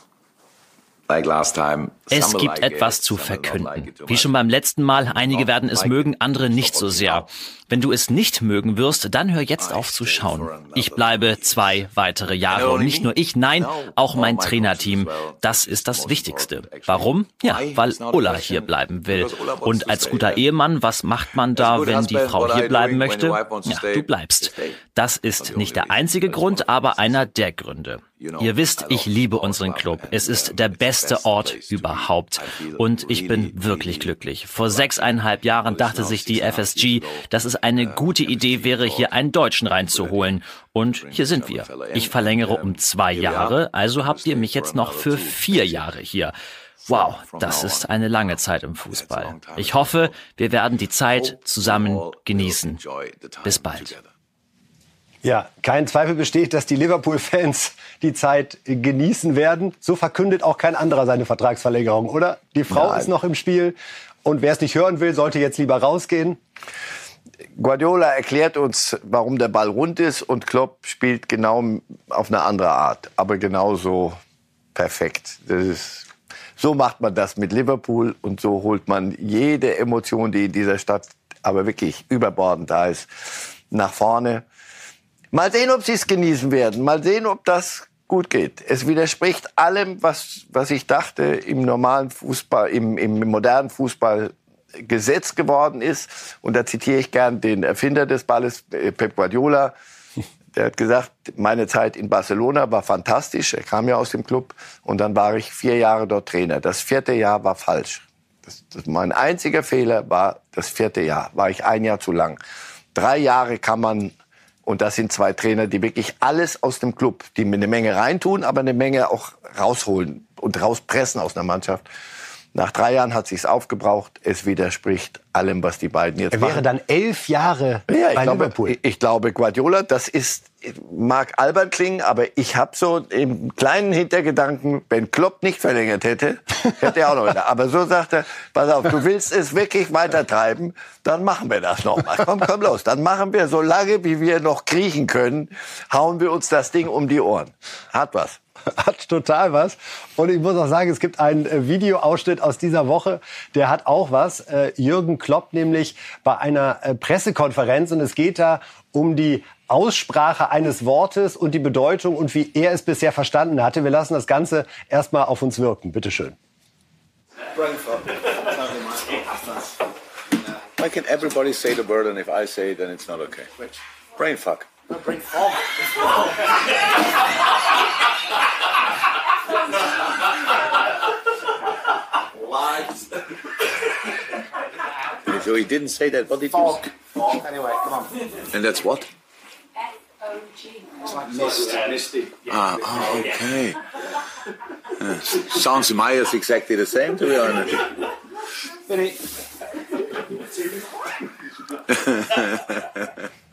Es gibt etwas zu verkünden. Wie schon beim letzten Mal, einige werden es mögen, andere nicht so sehr. Wenn du es nicht mögen wirst, dann hör jetzt auf zu schauen. Ich bleibe zwei weitere Jahre und nicht nur ich, nein, auch mein Trainerteam. Das ist das Wichtigste. Warum? Ja, weil Ulla hier bleiben will. Und als guter Ehemann, was macht man da, wenn die Frau hier bleiben möchte? Ja, du bleibst. Das ist nicht der einzige Grund, aber einer der Gründe. Ihr wisst, ich liebe unseren Club. Es ist der beste Ort überhaupt. Und ich bin wirklich glücklich. Vor sechseinhalb Jahren dachte sich die FSG, dass es eine gute Idee wäre, hier einen Deutschen reinzuholen. Und hier sind wir. Ich verlängere um zwei Jahre, also habt ihr mich jetzt noch für vier Jahre hier. Wow, das ist eine lange Zeit im Fußball. Ich hoffe, wir werden die Zeit zusammen genießen. Bis bald. Ja, kein Zweifel besteht, dass die Liverpool-Fans die Zeit genießen werden. So verkündet auch kein anderer seine Vertragsverlängerung, oder? Die Frau Nein. ist noch im Spiel und wer es nicht hören will, sollte jetzt lieber rausgehen. Guardiola erklärt uns, warum der Ball rund ist und Klopp spielt genau auf eine andere Art, aber genauso perfekt. Ist, so macht man das mit Liverpool und so holt man jede Emotion, die in dieser Stadt aber wirklich überbordend da ist, nach vorne. Mal sehen, ob sie es genießen werden. Mal sehen, ob das gut geht. Es widerspricht allem, was, was ich dachte, im normalen Fußball, im, im modernen Fußball Gesetz geworden ist. Und da zitiere ich gern den Erfinder des Balles, äh, Pep Guardiola. Der hat gesagt, meine Zeit in Barcelona war fantastisch. Er kam ja aus dem Club. Und dann war ich vier Jahre dort Trainer. Das vierte Jahr war falsch. Das, das, mein einziger Fehler war das vierte Jahr. War ich ein Jahr zu lang. Drei Jahre kann man und das sind zwei Trainer, die wirklich alles aus dem Club, die eine Menge reintun, aber eine Menge auch rausholen und rauspressen aus einer Mannschaft. Nach drei Jahren hat sich's aufgebraucht. Es widerspricht allem, was die beiden jetzt er machen. Er wäre dann elf Jahre ja, ich bei glaube, Liverpool. Ich, ich glaube, Guardiola, das ist mag albern klingen, aber ich habe so im kleinen Hintergedanken, wenn Klopp nicht verlängert hätte, hätte er auch noch wieder. Aber so sagt er, pass auf, du willst es wirklich weitertreiben, dann machen wir das noch mal. Komm, komm los. Dann machen wir so lange, wie wir noch kriechen können, hauen wir uns das Ding um die Ohren. Hat was. hat total was. Und ich muss auch sagen, es gibt einen äh, Videoausschnitt aus dieser Woche, der hat auch was. Äh, Jürgen Klopp nämlich bei einer äh, Pressekonferenz und es geht da um die Aussprache eines Wortes und die Bedeutung und wie er es bisher verstanden hatte. Wir lassen das Ganze erstmal auf uns wirken. Bitte schön. Why can everybody say the word and if I say it then it's not okay? Brain fuck. Brain fuck. Lies. so he didn't say that. What did Fog. you say? Anyway, come on. And that's what? It's like mist. Misty. Ah, oh, okay. Uh, sounds to my exactly the same, to be honest.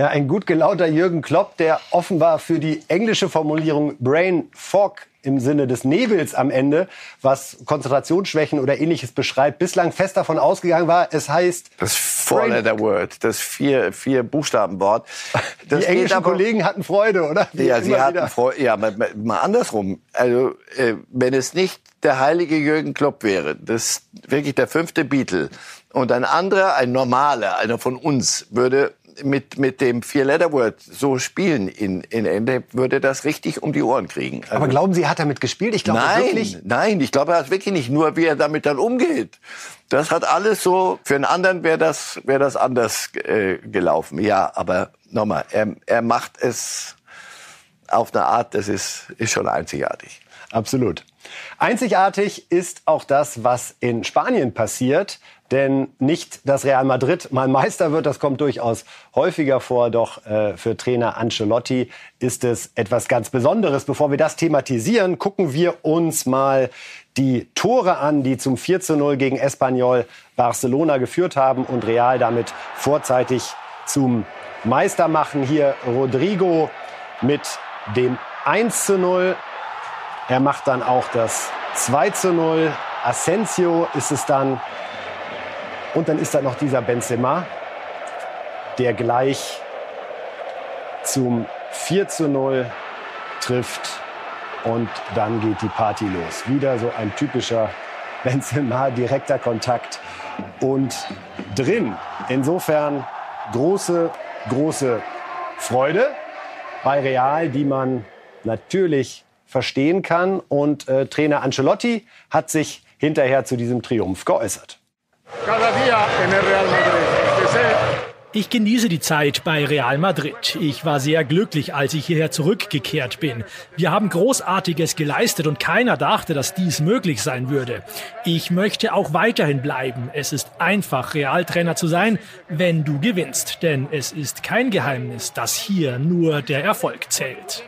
Ja, ein gut gelaunter Jürgen Klopp, der offenbar für die englische Formulierung Brain Fog im Sinne des Nebels am Ende, was Konzentrationsschwächen oder ähnliches beschreibt, bislang fest davon ausgegangen war, es heißt das Four-Letter-Word, das vier, vier Buchstaben-Wort. Die englischen aber, Kollegen hatten Freude, oder? Wie ja, sie hatten Freude. Ja, mal, mal andersrum. Also, äh, wenn es nicht der heilige Jürgen Klopp wäre, das wirklich der fünfte Beatle und ein anderer, ein normaler, einer von uns, würde mit, mit dem Vier-Letter-Word so spielen in, in Ende, würde das richtig um die Ohren kriegen. Also, Aber glauben Sie, hat er damit gespielt? Ich glaube nein, wirklich. Nein, ich glaube, er hat wirklich nicht. Nur wie er damit dann umgeht. Das hat alles so, für einen anderen wäre das, wäre das anders äh, gelaufen. Ja, aber nochmal, er, er macht es auf eine Art, das ist, ist schon einzigartig. Absolut. Einzigartig ist auch das, was in Spanien passiert. Denn nicht, dass Real Madrid mal Meister wird, das kommt durchaus häufiger vor. Doch äh, für Trainer Ancelotti ist es etwas ganz Besonderes. Bevor wir das thematisieren, gucken wir uns mal die Tore an, die zum 4 zu 0 gegen Espanyol Barcelona geführt haben und Real damit vorzeitig zum Meister machen. Hier Rodrigo mit dem 1 zu 0. Er macht dann auch das 2 zu 0. Asensio ist es dann. Und dann ist da noch dieser Benzema, der gleich zum 4 zu 0 trifft. Und dann geht die Party los. Wieder so ein typischer Benzema, direkter Kontakt und drin. Insofern große, große Freude bei Real, die man natürlich verstehen kann. Und äh, Trainer Ancelotti hat sich hinterher zu diesem Triumph geäußert. Cada día en el Real Madrid. Ich genieße die Zeit bei Real Madrid. Ich war sehr glücklich, als ich hierher zurückgekehrt bin. Wir haben Großartiges geleistet und keiner dachte, dass dies möglich sein würde. Ich möchte auch weiterhin bleiben. Es ist einfach, Realtrainer zu sein, wenn du gewinnst. Denn es ist kein Geheimnis, dass hier nur der Erfolg zählt.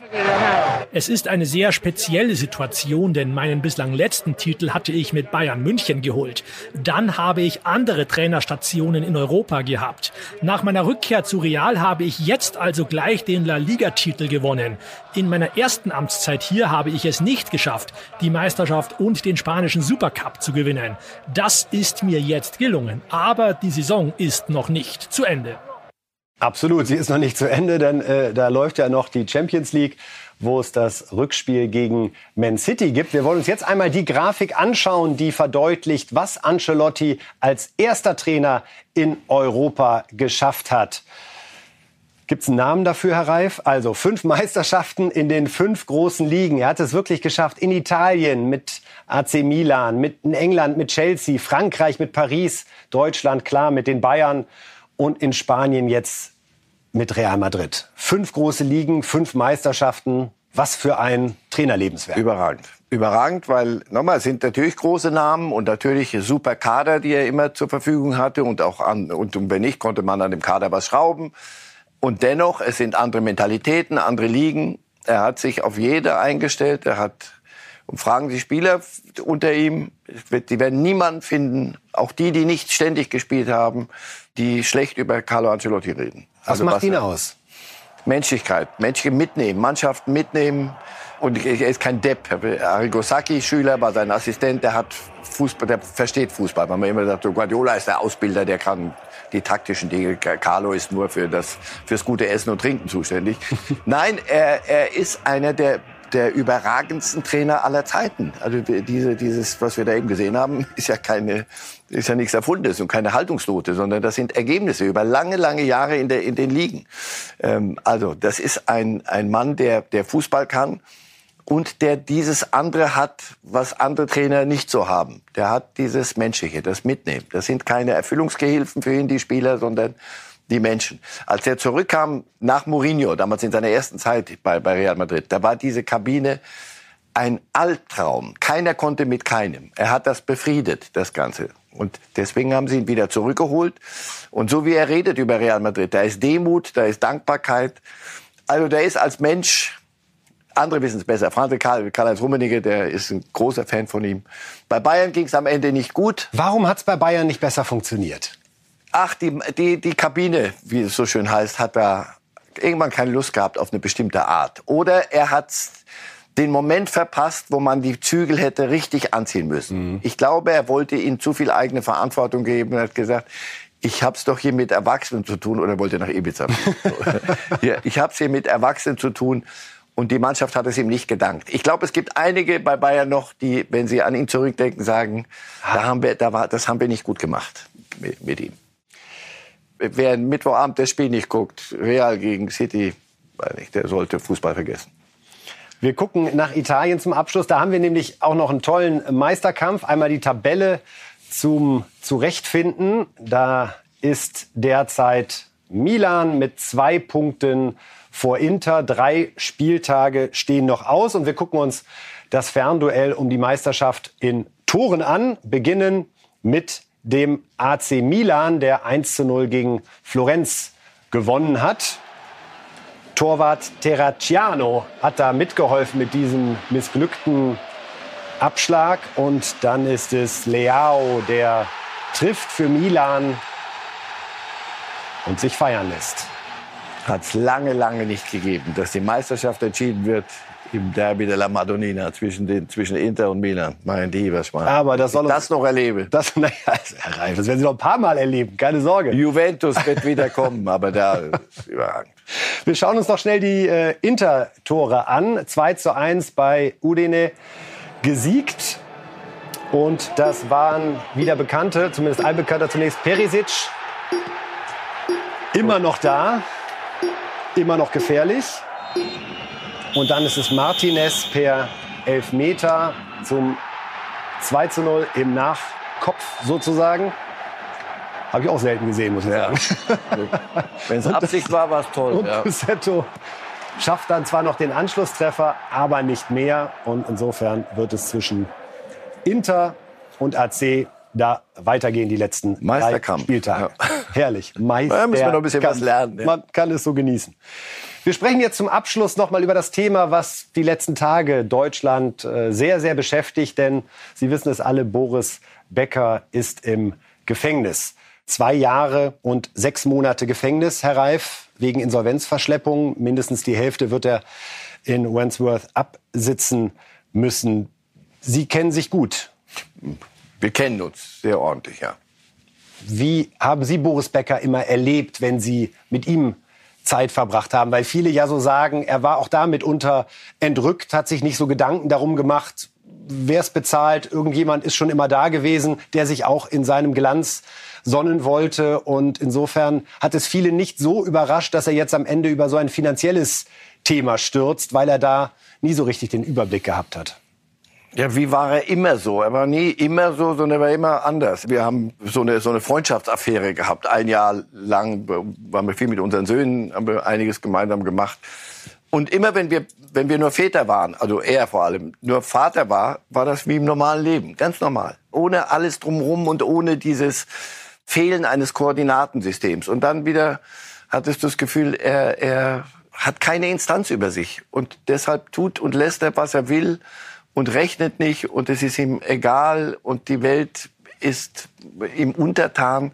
Es ist eine sehr spezielle Situation, denn meinen bislang letzten Titel hatte ich mit Bayern München geholt. Dann habe ich andere Trainerstationen in Europa gehabt. Meiner Rückkehr zu Real habe ich jetzt also gleich den La Liga-Titel gewonnen. In meiner ersten Amtszeit hier habe ich es nicht geschafft, die Meisterschaft und den spanischen Supercup zu gewinnen. Das ist mir jetzt gelungen, aber die Saison ist noch nicht zu Ende. Absolut, sie ist noch nicht zu Ende, denn äh, da läuft ja noch die Champions League wo es das Rückspiel gegen Man City gibt. Wir wollen uns jetzt einmal die Grafik anschauen, die verdeutlicht, was Ancelotti als erster Trainer in Europa geschafft hat. Gibt es einen Namen dafür, Herr Reif? Also fünf Meisterschaften in den fünf großen Ligen. Er hat es wirklich geschafft in Italien mit AC Milan, mit in England mit Chelsea, Frankreich mit Paris, Deutschland klar mit den Bayern und in Spanien jetzt mit Real Madrid. Fünf große Ligen, fünf Meisterschaften. Was für ein Trainerlebenswerk. Überragend. Überragend, weil nochmal sind natürlich große Namen und natürlich super Kader, die er immer zur Verfügung hatte und auch an, und wenn nicht, konnte man an dem Kader was schrauben. Und dennoch, es sind andere Mentalitäten, andere Ligen. Er hat sich auf jede eingestellt. Er hat, und fragen die Spieler unter ihm, die werden niemanden finden, auch die, die nicht ständig gespielt haben, die schlecht über Carlo Ancelotti reden. Was also macht was ihn aus? Menschlichkeit, Menschen mitnehmen, Mannschaften mitnehmen. Und er ist kein Depp. Arrigo Sacchi, Schüler, war sein Assistent, der hat Fußball, der versteht Fußball. Man hat immer gesagt, Guardiola ist der Ausbilder, der kann die taktischen Dinge. Carlo ist nur für das, fürs gute Essen und Trinken zuständig. Nein, er, er ist einer der der überragendsten Trainer aller Zeiten. Also diese, dieses, was wir da eben gesehen haben, ist ja keine, ist ja nichts Erfundenes und keine Haltungsnote, sondern das sind Ergebnisse über lange, lange Jahre in, der, in den Ligen. Ähm, also das ist ein, ein Mann, der, der Fußball kann und der dieses andere hat, was andere Trainer nicht so haben. Der hat dieses Menschliche, das Mitnehmen. Das sind keine Erfüllungsgehilfen für ihn, die Spieler, sondern die Menschen. Als er zurückkam nach Mourinho, damals in seiner ersten Zeit bei, bei Real Madrid, da war diese Kabine ein Albtraum. Keiner konnte mit keinem. Er hat das befriedet, das Ganze. Und deswegen haben sie ihn wieder zurückgeholt. Und so wie er redet über Real Madrid, da ist Demut, da ist Dankbarkeit. Also der ist als Mensch, andere wissen es besser. Franz Karl, Karl-Heinz Rummenigge, der ist ein großer Fan von ihm. Bei Bayern ging es am Ende nicht gut. Warum hat es bei Bayern nicht besser funktioniert? Ach, die, die, die Kabine, wie es so schön heißt, hat da irgendwann keine Lust gehabt auf eine bestimmte Art. Oder er hat den Moment verpasst, wo man die Zügel hätte richtig anziehen müssen. Mhm. Ich glaube, er wollte ihnen zu viel eigene Verantwortung geben und hat gesagt, ich habe es doch hier mit Erwachsenen zu tun oder wollte nach Ibiza. ja, ich habe es hier mit Erwachsenen zu tun und die Mannschaft hat es ihm nicht gedankt. Ich glaube, es gibt einige bei Bayern noch, die, wenn sie an ihn zurückdenken, sagen, da haben wir, da war, das haben wir nicht gut gemacht mit, mit ihm. Wer Mittwochabend das Spiel nicht guckt, Real gegen City, der sollte Fußball vergessen. Wir gucken nach Italien zum Abschluss. Da haben wir nämlich auch noch einen tollen Meisterkampf. Einmal die Tabelle zum Zurechtfinden. Da ist derzeit Milan mit zwei Punkten vor Inter. Drei Spieltage stehen noch aus und wir gucken uns das Fernduell um die Meisterschaft in Toren an. Beginnen mit dem AC Milan, der 1 zu 0 gegen Florenz gewonnen hat. Torwart Terracciano hat da mitgeholfen mit diesem missglückten Abschlag. Und dann ist es Leao, der trifft für Milan und sich feiern lässt. Hat es lange, lange nicht gegeben, dass die Meisterschaft entschieden wird im Derby della Madonnina zwischen, den, zwischen Inter und Milan. Mein lieber Schmarrn. Aber das soll ich das noch erleben. Das, naja, Herr Reif, das werden Sie noch ein paar Mal erleben, keine Sorge. Juventus wird wieder kommen, aber da ist überragend. Wir schauen uns noch schnell die äh, Inter-Tore an. 2 zu 1 bei Udine gesiegt. Und das waren wieder Bekannte, zumindest ein Bekannter zunächst, Perisic. Immer noch da, immer noch gefährlich. Und dann ist es Martinez per Elfmeter zum 2 zu 0 im Nachkopf sozusagen. Habe ich auch selten gesehen, muss ich sagen. Wenn es Absicht war, war es toll. Und ja. schafft dann zwar noch den Anschlusstreffer, aber nicht mehr. Und insofern wird es zwischen Inter und AC da weitergehen die letzten drei Spieltage. Ja. Herrlich. Meisterkampf. Da müssen wir noch ein bisschen was lernen. Ja. Man kann es so genießen. Wir sprechen jetzt zum Abschluss noch mal über das Thema, was die letzten Tage Deutschland äh, sehr, sehr beschäftigt. Denn Sie wissen es alle, Boris Becker ist im Gefängnis. Zwei Jahre und sechs Monate Gefängnis, Herr Reif, wegen Insolvenzverschleppung. Mindestens die Hälfte wird er in Wandsworth absitzen müssen. Sie kennen sich gut. Wir kennen uns sehr ordentlich, ja. Wie haben Sie Boris Becker immer erlebt, wenn Sie mit ihm Zeit verbracht haben, weil viele ja so sagen, er war auch da mitunter entrückt, hat sich nicht so Gedanken darum gemacht, wer es bezahlt. Irgendjemand ist schon immer da gewesen, der sich auch in seinem Glanz sonnen wollte. Und insofern hat es viele nicht so überrascht, dass er jetzt am Ende über so ein finanzielles Thema stürzt, weil er da nie so richtig den Überblick gehabt hat. Ja, wie war er immer so? Er war nie immer so, sondern er war immer anders. Wir haben so eine, so eine Freundschaftsaffäre gehabt. Ein Jahr lang waren wir viel mit unseren Söhnen, haben wir einiges gemeinsam gemacht. Und immer wenn wir, wenn wir nur Väter waren, also er vor allem, nur Vater war, war das wie im normalen Leben. Ganz normal. Ohne alles drumherum und ohne dieses Fehlen eines Koordinatensystems. Und dann wieder hattest du das Gefühl, er, er hat keine Instanz über sich. Und deshalb tut und lässt er, was er will und rechnet nicht und es ist ihm egal und die Welt ist ihm untertan.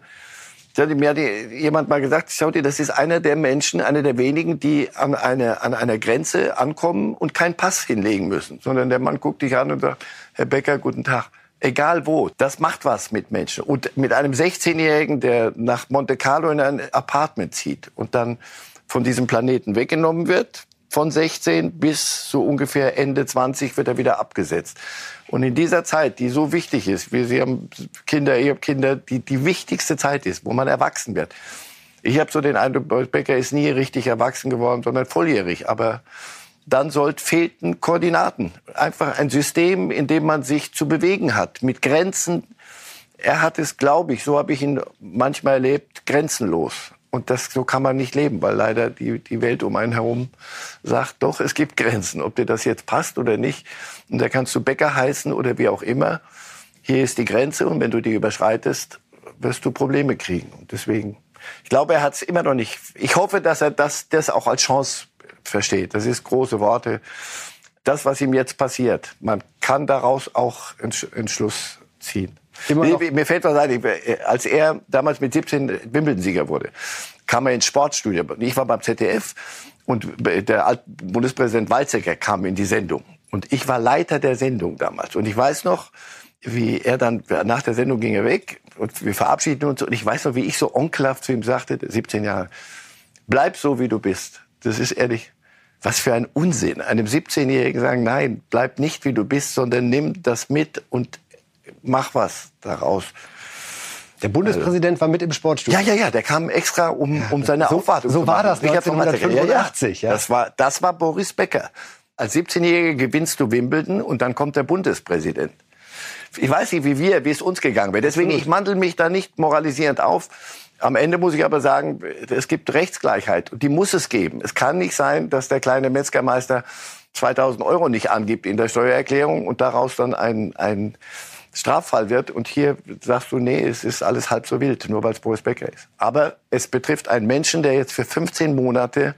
Mir hat jemand mal gesagt, schau dir, das ist einer der Menschen, einer der wenigen, die an, eine, an einer Grenze ankommen und keinen Pass hinlegen müssen, sondern der Mann guckt dich an und sagt, Herr Becker, guten Tag. Egal wo, das macht was mit Menschen. Und mit einem 16-Jährigen, der nach Monte Carlo in ein Apartment zieht und dann von diesem Planeten weggenommen wird, von 16 bis so ungefähr Ende 20 wird er wieder abgesetzt. Und in dieser Zeit, die so wichtig ist, wir, Sie haben Kinder, ich habe Kinder, die die wichtigste Zeit ist, wo man erwachsen wird. Ich habe so den Eindruck, Becker ist nie richtig erwachsen geworden, sondern volljährig. Aber dann sollt, fehlten Koordinaten. Einfach ein System, in dem man sich zu bewegen hat, mit Grenzen. Er hat es, glaube ich, so habe ich ihn manchmal erlebt, grenzenlos. Und das, so kann man nicht leben, weil leider die, die Welt um einen herum sagt, doch, es gibt Grenzen, ob dir das jetzt passt oder nicht. Und da kannst du Bäcker heißen oder wie auch immer. Hier ist die Grenze und wenn du die überschreitest, wirst du Probleme kriegen. Und deswegen, ich glaube, er hat es immer noch nicht. Ich hoffe, dass er das, das auch als Chance versteht. Das ist große Worte. Das, was ihm jetzt passiert, man kann daraus auch einen Schluss ziehen. Nee, mir fällt was ein, als er damals mit 17 Wimbledon-Sieger wurde, kam er ins Sportstudio. Ich war beim ZDF und der Bundespräsident Weizsäcker kam in die Sendung. Und ich war Leiter der Sendung damals. Und ich weiß noch, wie er dann, nach der Sendung ging er weg und wir verabschieden uns. Und ich weiß noch, wie ich so onkelhaft zu ihm sagte, 17 Jahre, bleib so, wie du bist. Das ist ehrlich, was für ein Unsinn. Einem 17-Jährigen sagen, nein, bleib nicht, wie du bist, sondern nimm das mit und mach was daraus. Der Bundespräsident war mit im Sportstudio. Ja, ja, ja, der kam extra, um, um seine so, Aufwartung so zu machen. war das 1985, ja, ja. Das, war, das war Boris Becker. Als 17-Jähriger gewinnst du Wimbledon und dann kommt der Bundespräsident. Ich weiß nicht, wie wir, wie es uns gegangen wäre. Deswegen, ich mandel mich da nicht moralisierend auf. Am Ende muss ich aber sagen, es gibt Rechtsgleichheit und die muss es geben. Es kann nicht sein, dass der kleine Metzgermeister 2000 Euro nicht angibt in der Steuererklärung und daraus dann ein, ein Straffall wird. Und hier sagst du, nee, es ist alles halb so wild, nur weil es Boris Becker ist. Aber es betrifft einen Menschen, der jetzt für 15 Monate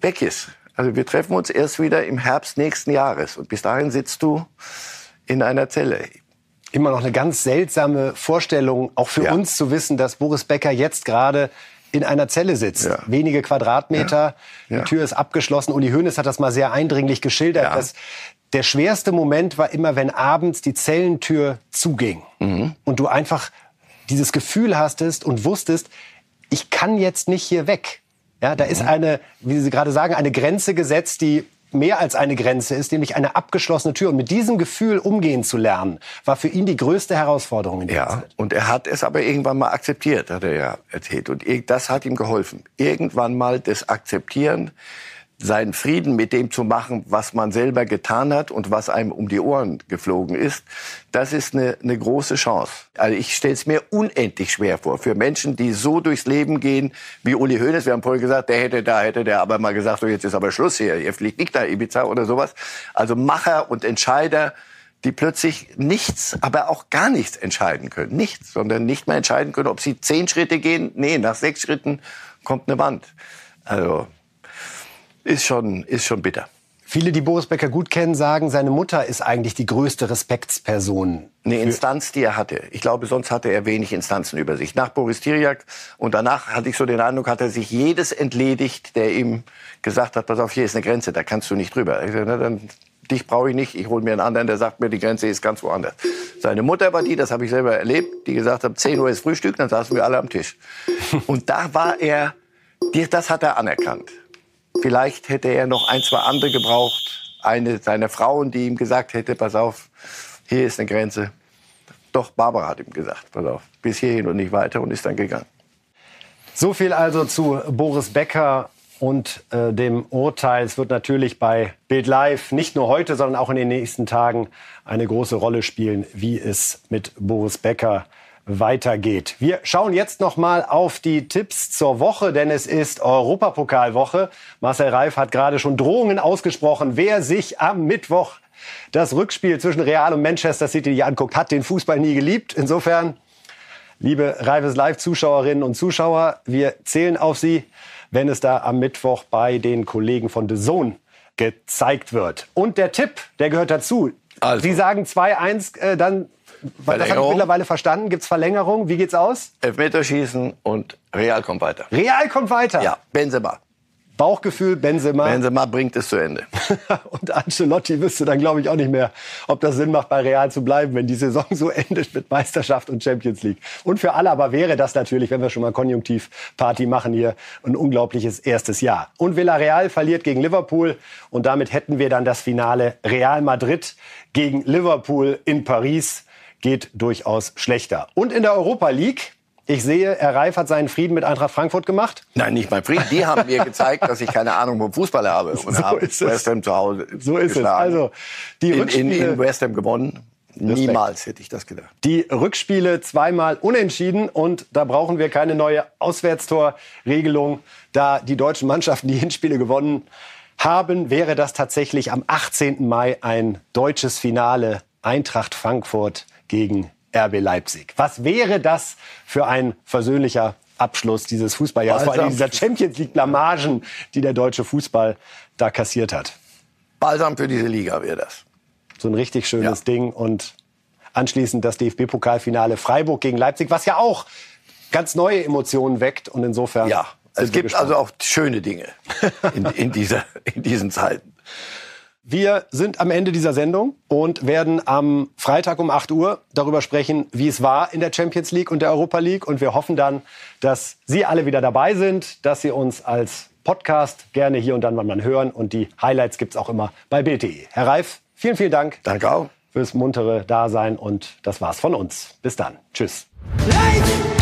weg ist. Also wir treffen uns erst wieder im Herbst nächsten Jahres. Und bis dahin sitzt du in einer Zelle. Immer noch eine ganz seltsame Vorstellung, auch für ja. uns zu wissen, dass Boris Becker jetzt gerade in einer Zelle sitzt. Ja. Wenige Quadratmeter, ja. die Tür ist abgeschlossen. Uli Hoeneß hat das mal sehr eindringlich geschildert, dass der schwerste Moment war immer, wenn abends die Zellentür zuging mhm. und du einfach dieses Gefühl hastest und wusstest, ich kann jetzt nicht hier weg. Ja, da mhm. ist eine, wie Sie gerade sagen, eine Grenze gesetzt, die mehr als eine Grenze ist, nämlich eine abgeschlossene Tür. Und mit diesem Gefühl umgehen zu lernen, war für ihn die größte Herausforderung in der ja, Zeit. Und er hat es aber irgendwann mal akzeptiert, hat er ja erzählt. Und das hat ihm geholfen. Irgendwann mal das Akzeptieren, seinen Frieden mit dem zu machen, was man selber getan hat und was einem um die Ohren geflogen ist, das ist eine, eine große Chance. Also ich stelle es mir unendlich schwer vor für Menschen, die so durchs Leben gehen wie Uli Hoeneß. Wir haben vorhin gesagt, der hätte da, hätte der aber mal gesagt, so jetzt ist aber Schluss hier, ihr fliegt nicht nach Ibiza oder sowas. Also Macher und Entscheider, die plötzlich nichts, aber auch gar nichts entscheiden können. Nichts, sondern nicht mehr entscheiden können, ob sie zehn Schritte gehen. Nee, nach sechs Schritten kommt eine Wand. Also ist schon, ist schon bitter. Viele, die Boris Becker gut kennen, sagen, seine Mutter ist eigentlich die größte Respektsperson. Eine Instanz, die er hatte. Ich glaube, sonst hatte er wenig Instanzen über sich. Nach Boris Tiriak und danach hatte ich so den Eindruck, hat er sich jedes entledigt, der ihm gesagt hat, pass auf, hier ist eine Grenze, da kannst du nicht drüber. Ich sag, na, dann, dich brauche ich nicht, ich hole mir einen anderen, der sagt mir, die Grenze ist ganz woanders. Seine Mutter war die, das habe ich selber erlebt, die gesagt hat, 10 Uhr ist Frühstück, dann saßen wir alle am Tisch. Und da war er, das hat er anerkannt. Vielleicht hätte er noch ein, zwei andere gebraucht. Eine seiner Frauen, die ihm gesagt hätte, pass auf, hier ist eine Grenze. Doch Barbara hat ihm gesagt, pass auf, bis hierhin und nicht weiter und ist dann gegangen. So viel also zu Boris Becker und äh, dem Urteil. Es wird natürlich bei Bild Live nicht nur heute, sondern auch in den nächsten Tagen eine große Rolle spielen, wie es mit Boris Becker weitergeht. Wir schauen jetzt noch mal auf die Tipps zur Woche, denn es ist Europapokalwoche. Marcel Reif hat gerade schon Drohungen ausgesprochen, wer sich am Mittwoch das Rückspiel zwischen Real und Manchester City anguckt, hat den Fußball nie geliebt. Insofern, liebe Reifes Live-Zuschauerinnen und Zuschauer, wir zählen auf Sie, wenn es da am Mittwoch bei den Kollegen von The Zone gezeigt wird. Und der Tipp, der gehört dazu. Also. Sie sagen 2-1, äh, dann das habe ich mittlerweile verstanden. Gibt es Verlängerung? Wie geht's aus? Elfmeterschießen und Real kommt weiter. Real kommt weiter? Ja, Benzema. Bauchgefühl, Benzema. Benzema bringt es zu Ende. und Ancelotti wüsste dann, glaube ich, auch nicht mehr, ob das Sinn macht, bei Real zu bleiben, wenn die Saison so endet mit Meisterschaft und Champions League. Und für alle aber wäre das natürlich, wenn wir schon mal Konjunktiv-Party machen hier, ein unglaubliches erstes Jahr. Und Villarreal verliert gegen Liverpool und damit hätten wir dann das Finale Real Madrid gegen Liverpool in Paris geht durchaus schlechter. Und in der Europa League ich sehe, Herr Reif hat seinen Frieden mit Eintracht Frankfurt gemacht. Nein, nicht mein Frieden. Die haben mir gezeigt, dass ich keine Ahnung vom Fußball habe. Und so habe West Ham zu Hause So ist geschlagen. es. Also, die in, Rückspiele, in, in West Ham gewonnen. Niemals hätte ich das gedacht. Die Rückspiele zweimal unentschieden und da brauchen wir keine neue Auswärtstorregelung. Da die deutschen Mannschaften die Hinspiele gewonnen haben, wäre das tatsächlich am 18. Mai ein deutsches Finale Eintracht Frankfurt gegen RB Leipzig. Was wäre das für ein versöhnlicher Abschluss dieses Fußballjahres, vor allem dieser Champions League Blamagen, die der deutsche Fußball da kassiert hat. Balsam für diese Liga wäre das. So ein richtig schönes ja. Ding und anschließend das DFB-Pokalfinale Freiburg gegen Leipzig, was ja auch ganz neue Emotionen weckt und insofern. Ja, es gibt also auch schöne Dinge in, in, dieser, in diesen Zeiten. Wir sind am Ende dieser Sendung und werden am Freitag um 8 Uhr darüber sprechen, wie es war in der Champions League und der Europa League. Und wir hoffen dann, dass Sie alle wieder dabei sind, dass Sie uns als Podcast gerne hier und dann mal hören. Und die Highlights gibt es auch immer bei Bild.de. Herr Reif, vielen, vielen Dank. Danke auch. fürs muntere Dasein und das war's von uns. Bis dann. Tschüss. Light!